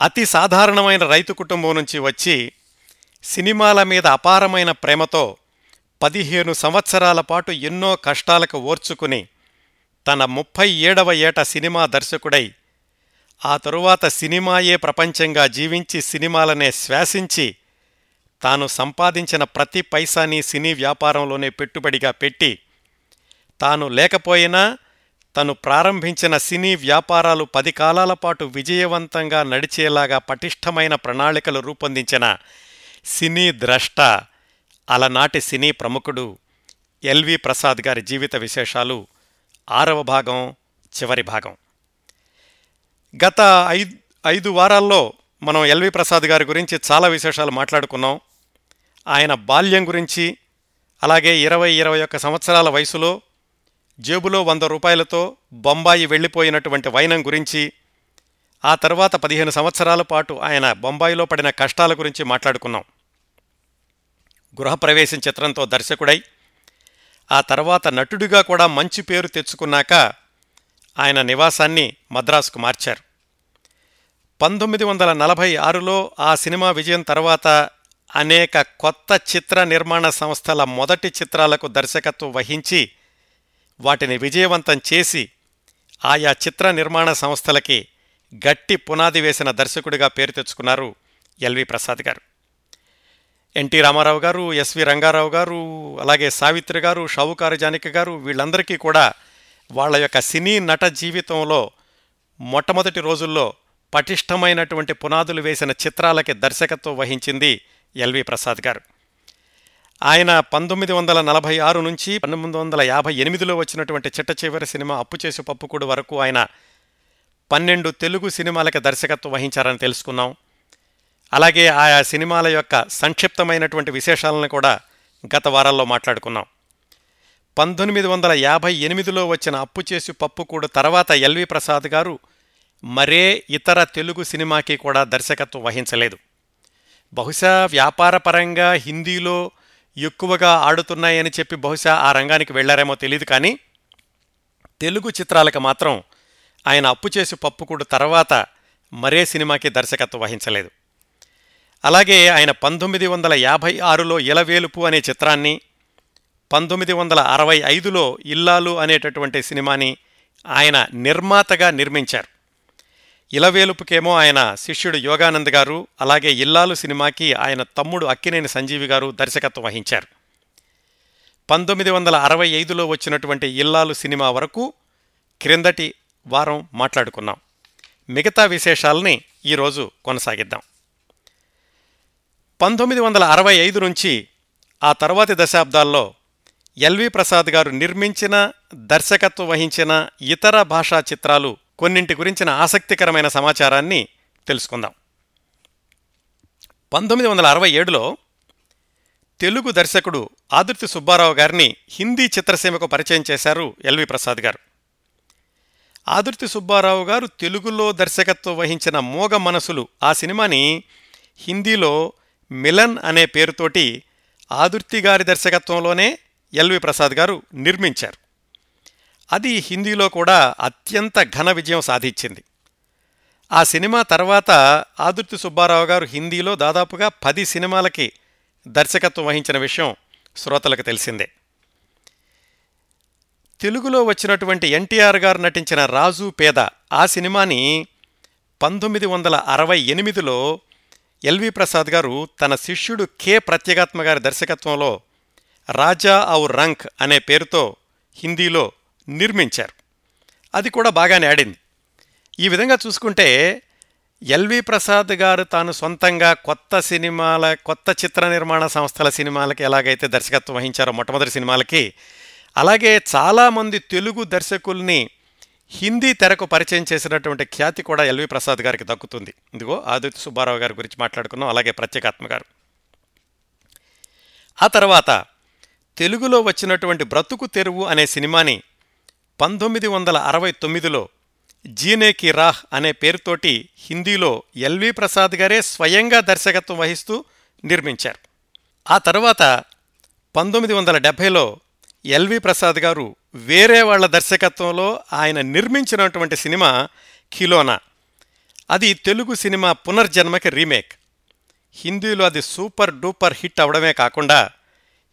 అతి సాధారణమైన రైతు కుటుంబం నుంచి వచ్చి సినిమాల మీద అపారమైన ప్రేమతో పదిహేను సంవత్సరాల పాటు ఎన్నో కష్టాలకు ఓర్చుకుని తన ముప్పై ఏడవ ఏట సినిమా దర్శకుడై ఆ తరువాత సినిమాయే ప్రపంచంగా జీవించి సినిమాలనే శ్వాసించి తాను సంపాదించిన ప్రతి పైసాని సినీ వ్యాపారంలోనే పెట్టుబడిగా పెట్టి తాను లేకపోయినా తను ప్రారంభించిన సినీ వ్యాపారాలు పది కాలాల పాటు విజయవంతంగా నడిచేలాగా పటిష్టమైన ప్రణాళికలు రూపొందించిన సినీ ద్రష్ట అలనాటి సినీ ప్రముఖుడు ఎల్వి ప్రసాద్ గారి జీవిత విశేషాలు ఆరవ భాగం చివరి భాగం. గత ఐదు ఐదు వారాల్లో మనం ఎల్వి ప్రసాద్ గారి గురించి చాలా విశేషాలు మాట్లాడుకున్నాం. ఆయన బాల్యం గురించి అలాగే ఇరవై ఇరవై ఒక్క సంవత్సరాల వయసులో జేబులో వంద రూపాయలతో బొంబాయి వెళ్ళిపోయినటువంటి వైనం గురించి ఆ తర్వాత పదిహేను సంవత్సరాల పాటు ఆయన బొంబాయిలో పడిన కష్టాల గురించి మాట్లాడుకున్నాం. గృహప్రవేశం చిత్రంతో దర్శకుడై ఆ తర్వాత నటుడిగా కూడా మంచి పేరు తెచ్చుకున్నాక ఆయన నివాసాన్ని మద్రాసుకు మార్చారు. పంతొమ్మిది వందల నలభై ఆరులో ఆ సినిమా విజయం తర్వాత అనేక కొత్త చిత్ర నిర్మాణ సంస్థల మొదటి చిత్రాలకు దర్శకత్వం వహించి వాటిని విజయవంతం చేసి ఆయా చిత్ర నిర్మాణ సంస్థలకి గట్టి పునాది వేసిన దర్శకుడిగా పేరు తెచ్చుకున్నారు ఎల్వి ప్రసాద్ గారు. ఎన్టీ రామారావు గారు ఎస్వి రంగారావు గారు అలాగే సావిత్రి గారు షావుకారు జానకి గారు వీళ్ళందరికీ కూడా వాళ్ళ యొక్క సినీ నట జీవితంలో మొట్టమొదటి రోజుల్లో పటిష్టమైనటువంటి పునాదులు వేసిన చిత్రాలకి దర్శకత్వం వహించింది ఎల్వి ప్రసాద్ గారు. ఆయన పంతొమ్మిది వందల నలభై ఆరు నుంచి పంతొమ్మిది వందల యాభై ఎనిమిదిలో వచ్చినటువంటి చిట్ట చివరి సినిమా అప్పు చేసి పప్పుకూడు వరకు ఆయన పన్నెండు తెలుగు సినిమాలకి దర్శకత్వం వహించారని తెలుసుకున్నాం. అలాగే ఆయా సినిమాల యొక్క సంక్షిప్తమైనటువంటి విశేషాలను కూడా గత వారాల్లో మాట్లాడుకున్నాం. పంతొమ్మిది వందల యాభై ఎనిమిదిలో వచ్చిన అప్పు చేసి పప్పుకూడు తర్వాత ఎల్వి ప్రసాద్ గారు మరే ఇతర తెలుగు సినిమాకి కూడా దర్శకత్వం వహించలేదు. బహుశా వ్యాపారపరంగా హిందీలో ఎక్కువగా ఆడుతున్నాయని చెప్పి బహుశా ఆ రంగానికి వెళ్ళారేమో తెలియదు కానీ తెలుగు చిత్రాలకు మాత్రం ఆయన అప్పు చేసి పప్పుకూడు తర్వాత మరే సినిమాకి దర్శకత్వం వహించలేదు. అలాగే ఆయన పంతొమ్మిది వందల యాభై ఆరులో ఇలవేలుపు అనే చిత్రాన్ని పంతొమ్మిది వందల అరవై ఐదులో ఇల్లాలు అనేటటువంటి సినిమాని ఆయన నిర్మాతగా నిర్మించారు. ఇలవేలుపుకేమో ఆయన శిష్యుడు యోగానంద్ గారు అలాగే ఇల్లాలు సినిమాకి ఆయన తమ్ముడు అక్కినేని సంజీవి గారు దర్శకత్వం వహించారు. పంతొమ్మిది వందల అరవై ఐదులో వచ్చినటువంటి ఇల్లాలు సినిమా వరకు క్రిందటి వారం మాట్లాడుకున్నాం. మిగతా విశేషాలని ఈరోజు కొనసాగిద్దాం. పంతొమ్మిది వందల అరవై ఐదు నుంచి ఆ తర్వాతి దశాబ్దాల్లో ఎల్వి ప్రసాద్ గారు నిర్మించిన దర్శకత్వం వహించిన ఇతర భాషా చిత్రాలు కొన్నింటి గురించిన ఆసక్తికరమైన సమాచారాన్ని తెలుసుకుందాం. పంతొమ్మిది వందల అరవై ఏడులో తెలుగు దర్శకుడు ఆదుర్తి సుబ్బారావు గారిని హిందీ చిత్రసీమకు పరిచయం చేశారు ఎల్వి ప్రసాద్ గారు. ఆదుర్తి సుబ్బారావు గారు తెలుగులో దర్శకత్వం వహించిన మోగ మనసులు ఆ సినిమాని హిందీలో మిలన్ అనే పేరుతోటి ఆదుర్తి గారి దర్శకత్వంలోనే ఎల్వి ప్రసాద్ గారు నిర్మించారు. అది హిందీలో కూడా అత్యంత ఘన విజయం సాధించింది. ఆ సినిమా తర్వాత ఆదుర్తి సుబ్బారావు గారు హిందీలో దాదాపుగా పది సినిమాలకి దర్శకత్వం వహించిన విషయం శ్రోతలకు తెలిసిందే. తెలుగులో వచ్చినటువంటి ఎన్టీఆర్ గారు నటించిన రాజు పేద ఆ సినిమాని పంతొమ్మిది వందల అరవై ఎనిమిదిలో ఎల్వి ప్రసాద్ గారు తన శిష్యుడు కె ప్రత్యేగాత్మ గారి దర్శకత్వంలో రాజా ఔ రంక్ అనే పేరుతో హిందీలో నిర్మించారు. అది కూడా బాగానే ఆడింది. ఈ విధంగా చూసుకుంటే ఎల్వి ప్రసాద్ గారు తాను సొంతంగా కొత్త సినిమాల కొత్త చిత్ర నిర్మాణ సంస్థల సినిమాలకి ఎలాగైతే దర్శకత్వం వహించారో మొట్టమొదటి సినిమాలకి అలాగే చాలామంది తెలుగు దర్శకుల్ని హిందీ తెరకు పరిచయం చేసినటువంటి ఖ్యాతి కూడా ఎల్వి ప్రసాద్ గారికి దక్కుతుంది. ఇదిగో ఆదిత్య సుబ్బారావు గారి గురించి మాట్లాడుకున్నాం. అలాగే ప్రత్యేకాత్మ గారు. ఆ తర్వాత తెలుగులో వచ్చినటువంటి బ్రతుకు తెరువు అనే సినిమాని పంతొమ్మిది వందల అరవై తొమ్మిదిలో జీనే కి రాహ్ అనే పేరుతోటి హిందీలో ఎల్వి ప్రసాద్ గారే స్వయంగా దర్శకత్వం వహిస్తూ నిర్మించారు. ఆ తర్వాత పంతొమ్మిది వందల డెబ్భైలో ఎల్వి ప్రసాద్ గారు వేరే వాళ్ళ దర్శకత్వంలో ఆయన నిర్మించినటువంటి సినిమా ఖిలోనా. అది తెలుగు సినిమా పునర్జన్మకి రీమేక్. హిందీలో అది సూపర్ డూపర్ హిట్ అవడమే కాకుండా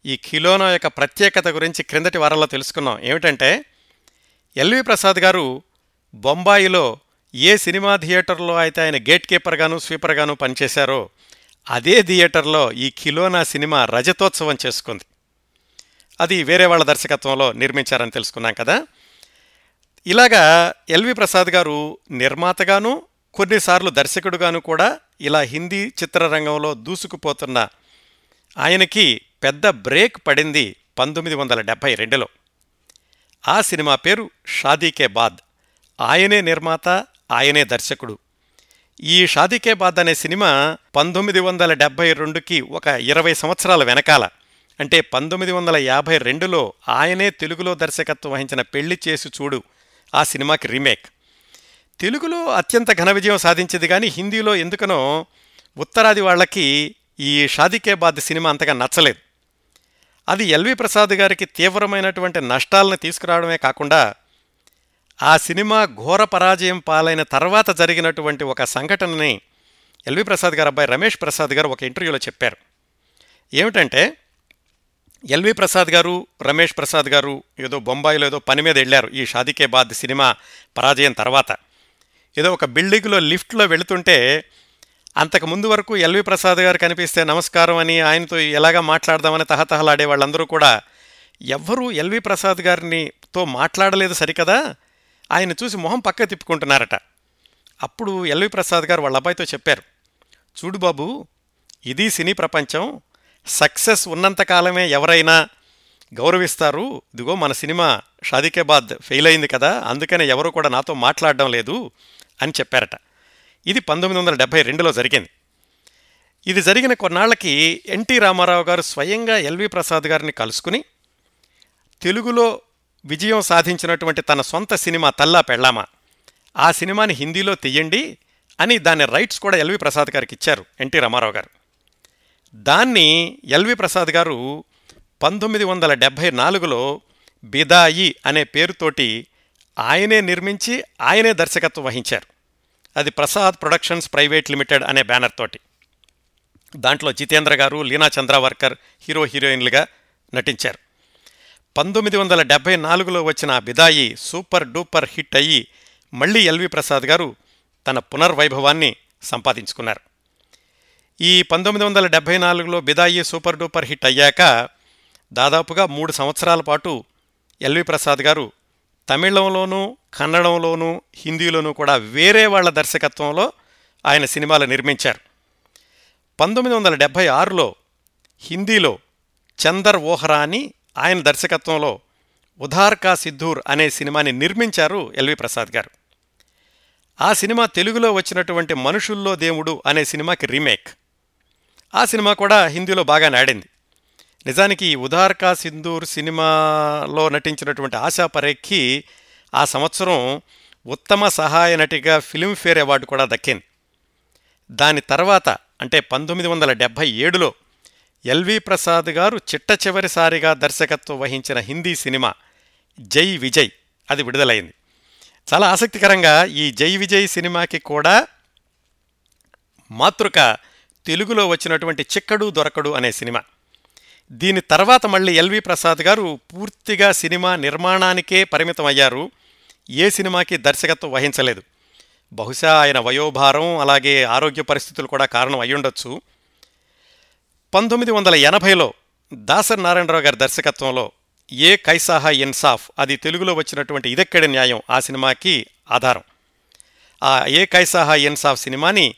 ఈ ఖిలోనా యొక్క ప్రత్యేకత గురించి క్రిందటి వారంలో తెలుసుకున్నాం ఏమిటంటే ఎల్వి ప్రసాద్ గారు బొంబాయిలో ఏ సినిమా థియేటర్లో అయితే ఆయన గేట్ కీపర్గాను స్వీపర్గాను పనిచేశారో అదే థియేటర్లో ఈ కిలోనా సినిమా రజతోత్సవం చేసుకుంది. అది వేరే వాళ్ళ దర్శకత్వంలో నిర్మించారని తెలుసుకున్నాం కదా. ఇలాగా ఎల్వి ప్రసాద్ గారు నిర్మాతగాను కొన్నిసార్లు దర్శకుడుగాను కూడా ఇలా హిందీ చిత్రరంగంలో దూసుకుపోతున్న ఆయనకి పెద్ద బ్రేక్ పడింది పంతొమ్మిది వందల డెబ్భై రెండులో. ఆ సినిమా పేరు షాదీకే బాద్. ఆయనే నిర్మాత ఆయనే దర్శకుడు. ఈ షాదీకే బాద్ అనే సినిమా పంతొమ్మిది వందల డెబ్భై రెండుకి ఒక ఇరవై సంవత్సరాల వెనకాల. అంటే పంతొమ్మిది వందల యాభై రెండులో ఆయనే తెలుగులో దర్శకత్వం వహించిన పెళ్ళి చేసి చూడు ఆ సినిమాకి రీమేక్. తెలుగులో అత్యంత ఘన విజయం సాధించింది కానీ హిందీలో ఎందుకనో ఉత్తరాది వాళ్ళకి ఈ షాదికే బాద్ సినిమా అంతగా నచ్చలేదు. అది ఎల్వి ప్రసాద్ గారికి తీవ్రమైనటువంటి నష్టాలను తీసుకురావడమే కాకుండా ఆ సినిమా ఘోర పరాజయం పాలైన తర్వాత జరిగినటువంటి ఒక సంఘటనని ఎల్వి ప్రసాద్ గారు అబ్బాయి రమేష్ ప్రసాద్ గారు ఒక ఇంటర్వ్యూలో చెప్పారు. ఏమిటంటే ఎల్వి ప్రసాద్ గారు రమేష్ ప్రసాద్ గారు ఏదో బొంబాయిలో ఏదో పని మీద వెళ్ళారు ఈ షాదికే బాద్ సినిమా పరాజయం తర్వాత. ఏదో ఒక బిల్డింగ్లో లిఫ్ట్లో వెళుతుంటే అంతకు ముందు వరకు ఎల్వి ప్రసాద్ గారు కనిపిస్తే నమస్కారం అని ఆయనతో ఎలాగా మాట్లాడదామని తహతహలాడే వాళ్ళందరూ కూడా ఎవ్వరూ ఎల్వి ప్రసాద్ గారినితో మాట్లాడలేదు సరికదా? ఆయన చూసి మొహం పక్క తిప్పుకుంటున్నారట. అప్పుడు ఎల్వి ప్రసాద్ గారు వాళ్ళ అబ్బాయితో చెప్పారు చూడు బాబు ఇది సినీ ప్రపంచం. సక్సెస్ ఉన్నంతకాలమే ఎవరైనా గౌరవిస్తారు. ఇదిగో మన సినిమా షాదికేబాద్ ఫెయిల్ అయింది కదా అందుకనే ఎవరు కూడా నాతో మాట్లాడడం లేదు అని చెప్పారట. ఇది పంతొమ్మిది వందల డెబ్భై రెండులో జరిగింది. ఇది జరిగిన కొన్నాళ్ళకి ఎన్టీ రామారావు గారు స్వయంగా ఎల్వి ప్రసాద్ గారిని కలుసుకుని తెలుగులో విజయం సాధించినటువంటి తన సొంత సినిమా తల్లా పెళ్ళామా ఆ సినిమాని హిందీలో తీయండి అని దాని రైట్స్ కూడా ఎల్వి ప్రసాద్ గారికి ఇచ్చారు ఎన్టీ రామారావు గారు. దాన్ని ఎల్వి ప్రసాద్ గారు పంతొమ్మిది వందల డెబ్భై నాలుగులో బిదాయి అనే పేరుతోటి ఆయనే నిర్మించి ఆయనే దర్శకత్వం వహించారు. అది ప్రసాద్ ప్రొడక్షన్స్ ప్రైవేట్ లిమిటెడ్ అనే బ్యానర్ తోటి. దాంట్లో జితేంద్ర గారు లీనా చంద్రావర్కర్ హీరో హీరోయిన్లుగా నటించారు. పంతొమ్మిది వందల డెబ్భై నాలుగులో వచ్చిన బిదాయి సూపర్ డూపర్ హిట్ అయ్యి మళ్ళీ ఎల్వి ప్రసాద్ గారు తన పునర్వైభవాన్ని సంపాదించుకున్నారు. ఈ పంతొమ్మిది వందల డెబ్బై నాలుగులో బిదాయి సూపర్ డూపర్ హిట్ అయ్యాక దాదాపుగా మూడు సంవత్సరాల పాటు ఎల్వి ప్రసాద్ గారు తమిళంలోనూ కన్నడంలోనూ హిందీలోనూ కూడా వేరే వాళ్ళ దర్శకత్వంలో ఆయన సినిమాలు నిర్మించారు. పంతొమ్మిది వందల డెబ్భై ఆరులో హిందీలో చందర్ ఓహరా అని ఆయన దర్శకత్వంలో ఉధార్ కా సిద్ధూర్ అనే సినిమాని నిర్మించారు ఎల్వి ప్రసాద్ గారు. ఆ సినిమా తెలుగులో వచ్చినటువంటి మనుషుల్లో దేవుడు అనే సినిమాకి రీమేక్. ఆ సినిమా కూడా హిందీలో బాగానే ఆడింది. నిజానికి ఈ సింధూర్ సినిమాలో నటించినటువంటి ఆశా పరేఖ్కి ఆ సంవత్సరం ఉత్తమ సహాయ నటిగా ఫిల్మ్ఫేర్ అవార్డు కూడా దక్కింది. దాని తర్వాత అంటే పంతొమ్మిది వందల డెబ్భై ఏడులో ఎల్వి ప్రసాద్ గారు చిట్ట చివరిసారిగా దర్శకత్వం వహించిన హిందీ సినిమా జై విజయ్ అది విడుదలైంది. చాలా ఆసక్తికరంగా ఈ జై విజయ్ సినిమాకి కూడా మాతృక తెలుగులో వచ్చినటువంటి చిక్కడు దొరకడు అనే సినిమా. దీని తర్వాత మళ్ళీ ఎల్వి ప్రసాద్ గారు పూర్తిగా సినిమా నిర్మాణానికే పరిమితం అయ్యారు ఏ సినిమాకి దర్శకత్వం వహించలేదు. బహుశా ఆయన వయోభారం అలాగే ఆరోగ్య పరిస్థితులు కూడా కారణం అయ్యుండొచ్చు పంతొమ్మిది వందల ఎనభైలో దాసర్ నారాయణరావు గారి దర్శకత్వంలో ఏ కైసాహా ఇన్సాఫ్ అది తెలుగులో వచ్చినటువంటి ఇదెక్కడి న్యాయం ఆ సినిమాకి ఆధారం. ఆ ఏ కైసాహా ఇన్సాఫ్ సినిమాని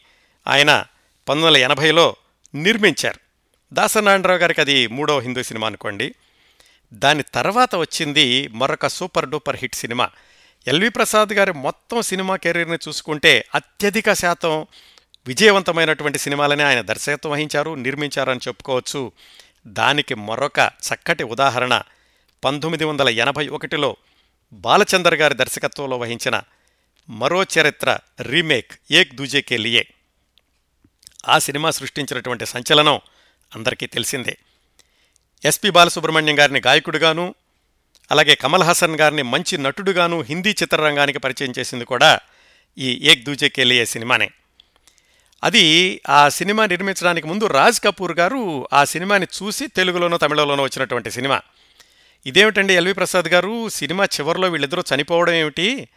ఆయన పంతొమ్మిది వందల ఎనభైలో నిర్మించారు. దాసనారాయణరావు గారికి అది మూడో హిందూ సినిమా అనుకోండి. దాని తర్వాత వచ్చింది మరొక super duper hit cinema. L V Prasad గారి మొత్తం సినిమా కెరీర్ని చూసుకుంటే అత్యధిక శాతం విజయవంతమైనటువంటి సినిమాలని ఆయన దర్శకత్వం వహించారు నిర్మించారని చెప్పుకోవచ్చు. దానికి మరొక చక్కటి ఉదాహరణ పంతొమ్మిది వందల ఎనభై ఒకటిలో బాలచందర్ గారి దర్శకత్వంలో వహించిన మరో చరిత్ర రీమేక్ ఏక్ దూజేకే లియే. ఆ సినిమా సృష్టించినటువంటి సంచలనం అందరికీ తెలిసిందే. ఎస్పి బాలసుబ్రహ్మణ్యం గారిని గాయకుడిగాను అలాగే కమల్ హాసన్ గారిని మంచి నటుడుగాను హిందీ చిత్రరంగానికి పరిచయం చేసింది కూడా ఈ ఏక్ దూజే కెలియే సినిమానే. అది ఆ సినిమా నిర్మించడానికి ముందు రాజ్ కపూర్ గారు ఆ సినిమాని చూసి తెలుగులోనో తమిళలోనో వచ్చినటువంటి సినిమా. ఇదేమిటండి ఎల్వి ప్రసాద్ గారు? సినిమా చివరిలో వీళ్ళిద్దరూ చనిపోవడం ఏమిటి?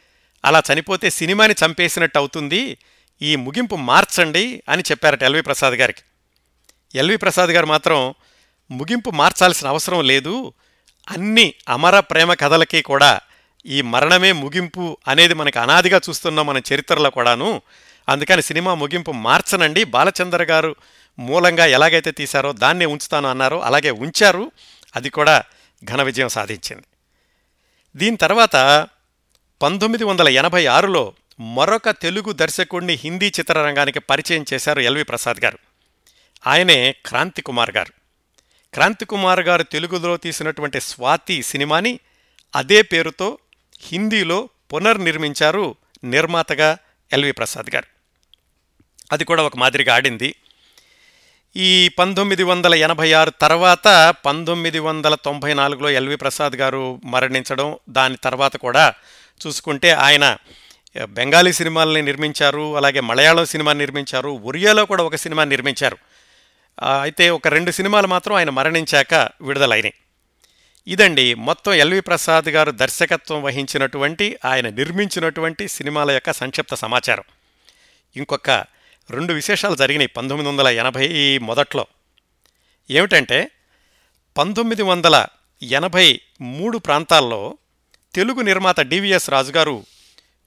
అలా చనిపోతే సినిమాని చంపేసినట్టు అవుతుంది. ఈ ముగింపు మార్చండి అని చెప్పారట ఎల్వి ప్రసాద్ గారికి. ఎల్వి ప్రసాద్ గారు మాత్రం ముగింపు మార్చాల్సిన అవసరం లేదు. అన్ని అమర ప్రేమ కథలకి కూడా ఈ మరణమే ముగింపు అనేది మనకు అనాదిగా చూస్తున్నాం మన చరిత్రలో కూడాను. అందుకని సినిమా ముగింపు మార్చనండి. బాలచందర్ గారు మూలంగా ఎలాగైతే తీశారో దాన్నే ఉంచుతాను అన్నారో అలాగే ఉంచారు. అది కూడా ఘన విజయం సాధించింది. దీని తర్వాత పంతొమ్మిది వందల ఎనభై ఆరులో మరొక తెలుగు దర్శకుడిని హిందీ చిత్రరంగానికి పరిచయం చేశారు ఎల్వి ప్రసాద్ గారు. ఆయనే క్రాంతి కుమార్ గారు. క్రాంతి కుమార్ గారు తెలుగులో తీసినటువంటి స్వాతి సినిమాని అదే పేరుతో హిందీలో పునర్నిర్మించారు నిర్మాతగా ఎల్వి ప్రసాద్ గారు. అది కూడా ఒక మాదిరిగా ఆడింది. ఈ పంతొమ్మిది వందల ఎనభై ఆరు తర్వాత పంతొమ్మిది వందల తొంభై నాలుగులో ఎల్వి ప్రసాద్ గారు మరణించడం దాని తర్వాత కూడా చూసుకుంటే ఆయన బెంగాలీ సినిమాల్ని నిర్మించారు అలాగే మలయాళం సినిమా నిర్మించారు ఒరియాలో కూడా ఒక సినిమా నిర్మించారు. అయితే ఒక రెండు సినిమాలు మాత్రం ఆయన మరణించాక విడుదలైనాయి. ఇదండి మొత్తం ఎల్వి ప్రసాద్ గారు దర్శకత్వం వహించినటువంటి ఆయన నిర్మించినటువంటి సినిమాల యొక్క సంక్షిప్త సమాచారం. ఇంకొక రెండు విశేషాలు జరిగినాయి పంతొమ్మిది వందల ఎనభై మొదట్లో. ఏమిటంటే పంతొమ్మిది వందల ఎనభై మూడు ప్రాంతాల్లో తెలుగు నిర్మాత డివిఎస్ రాజు గారు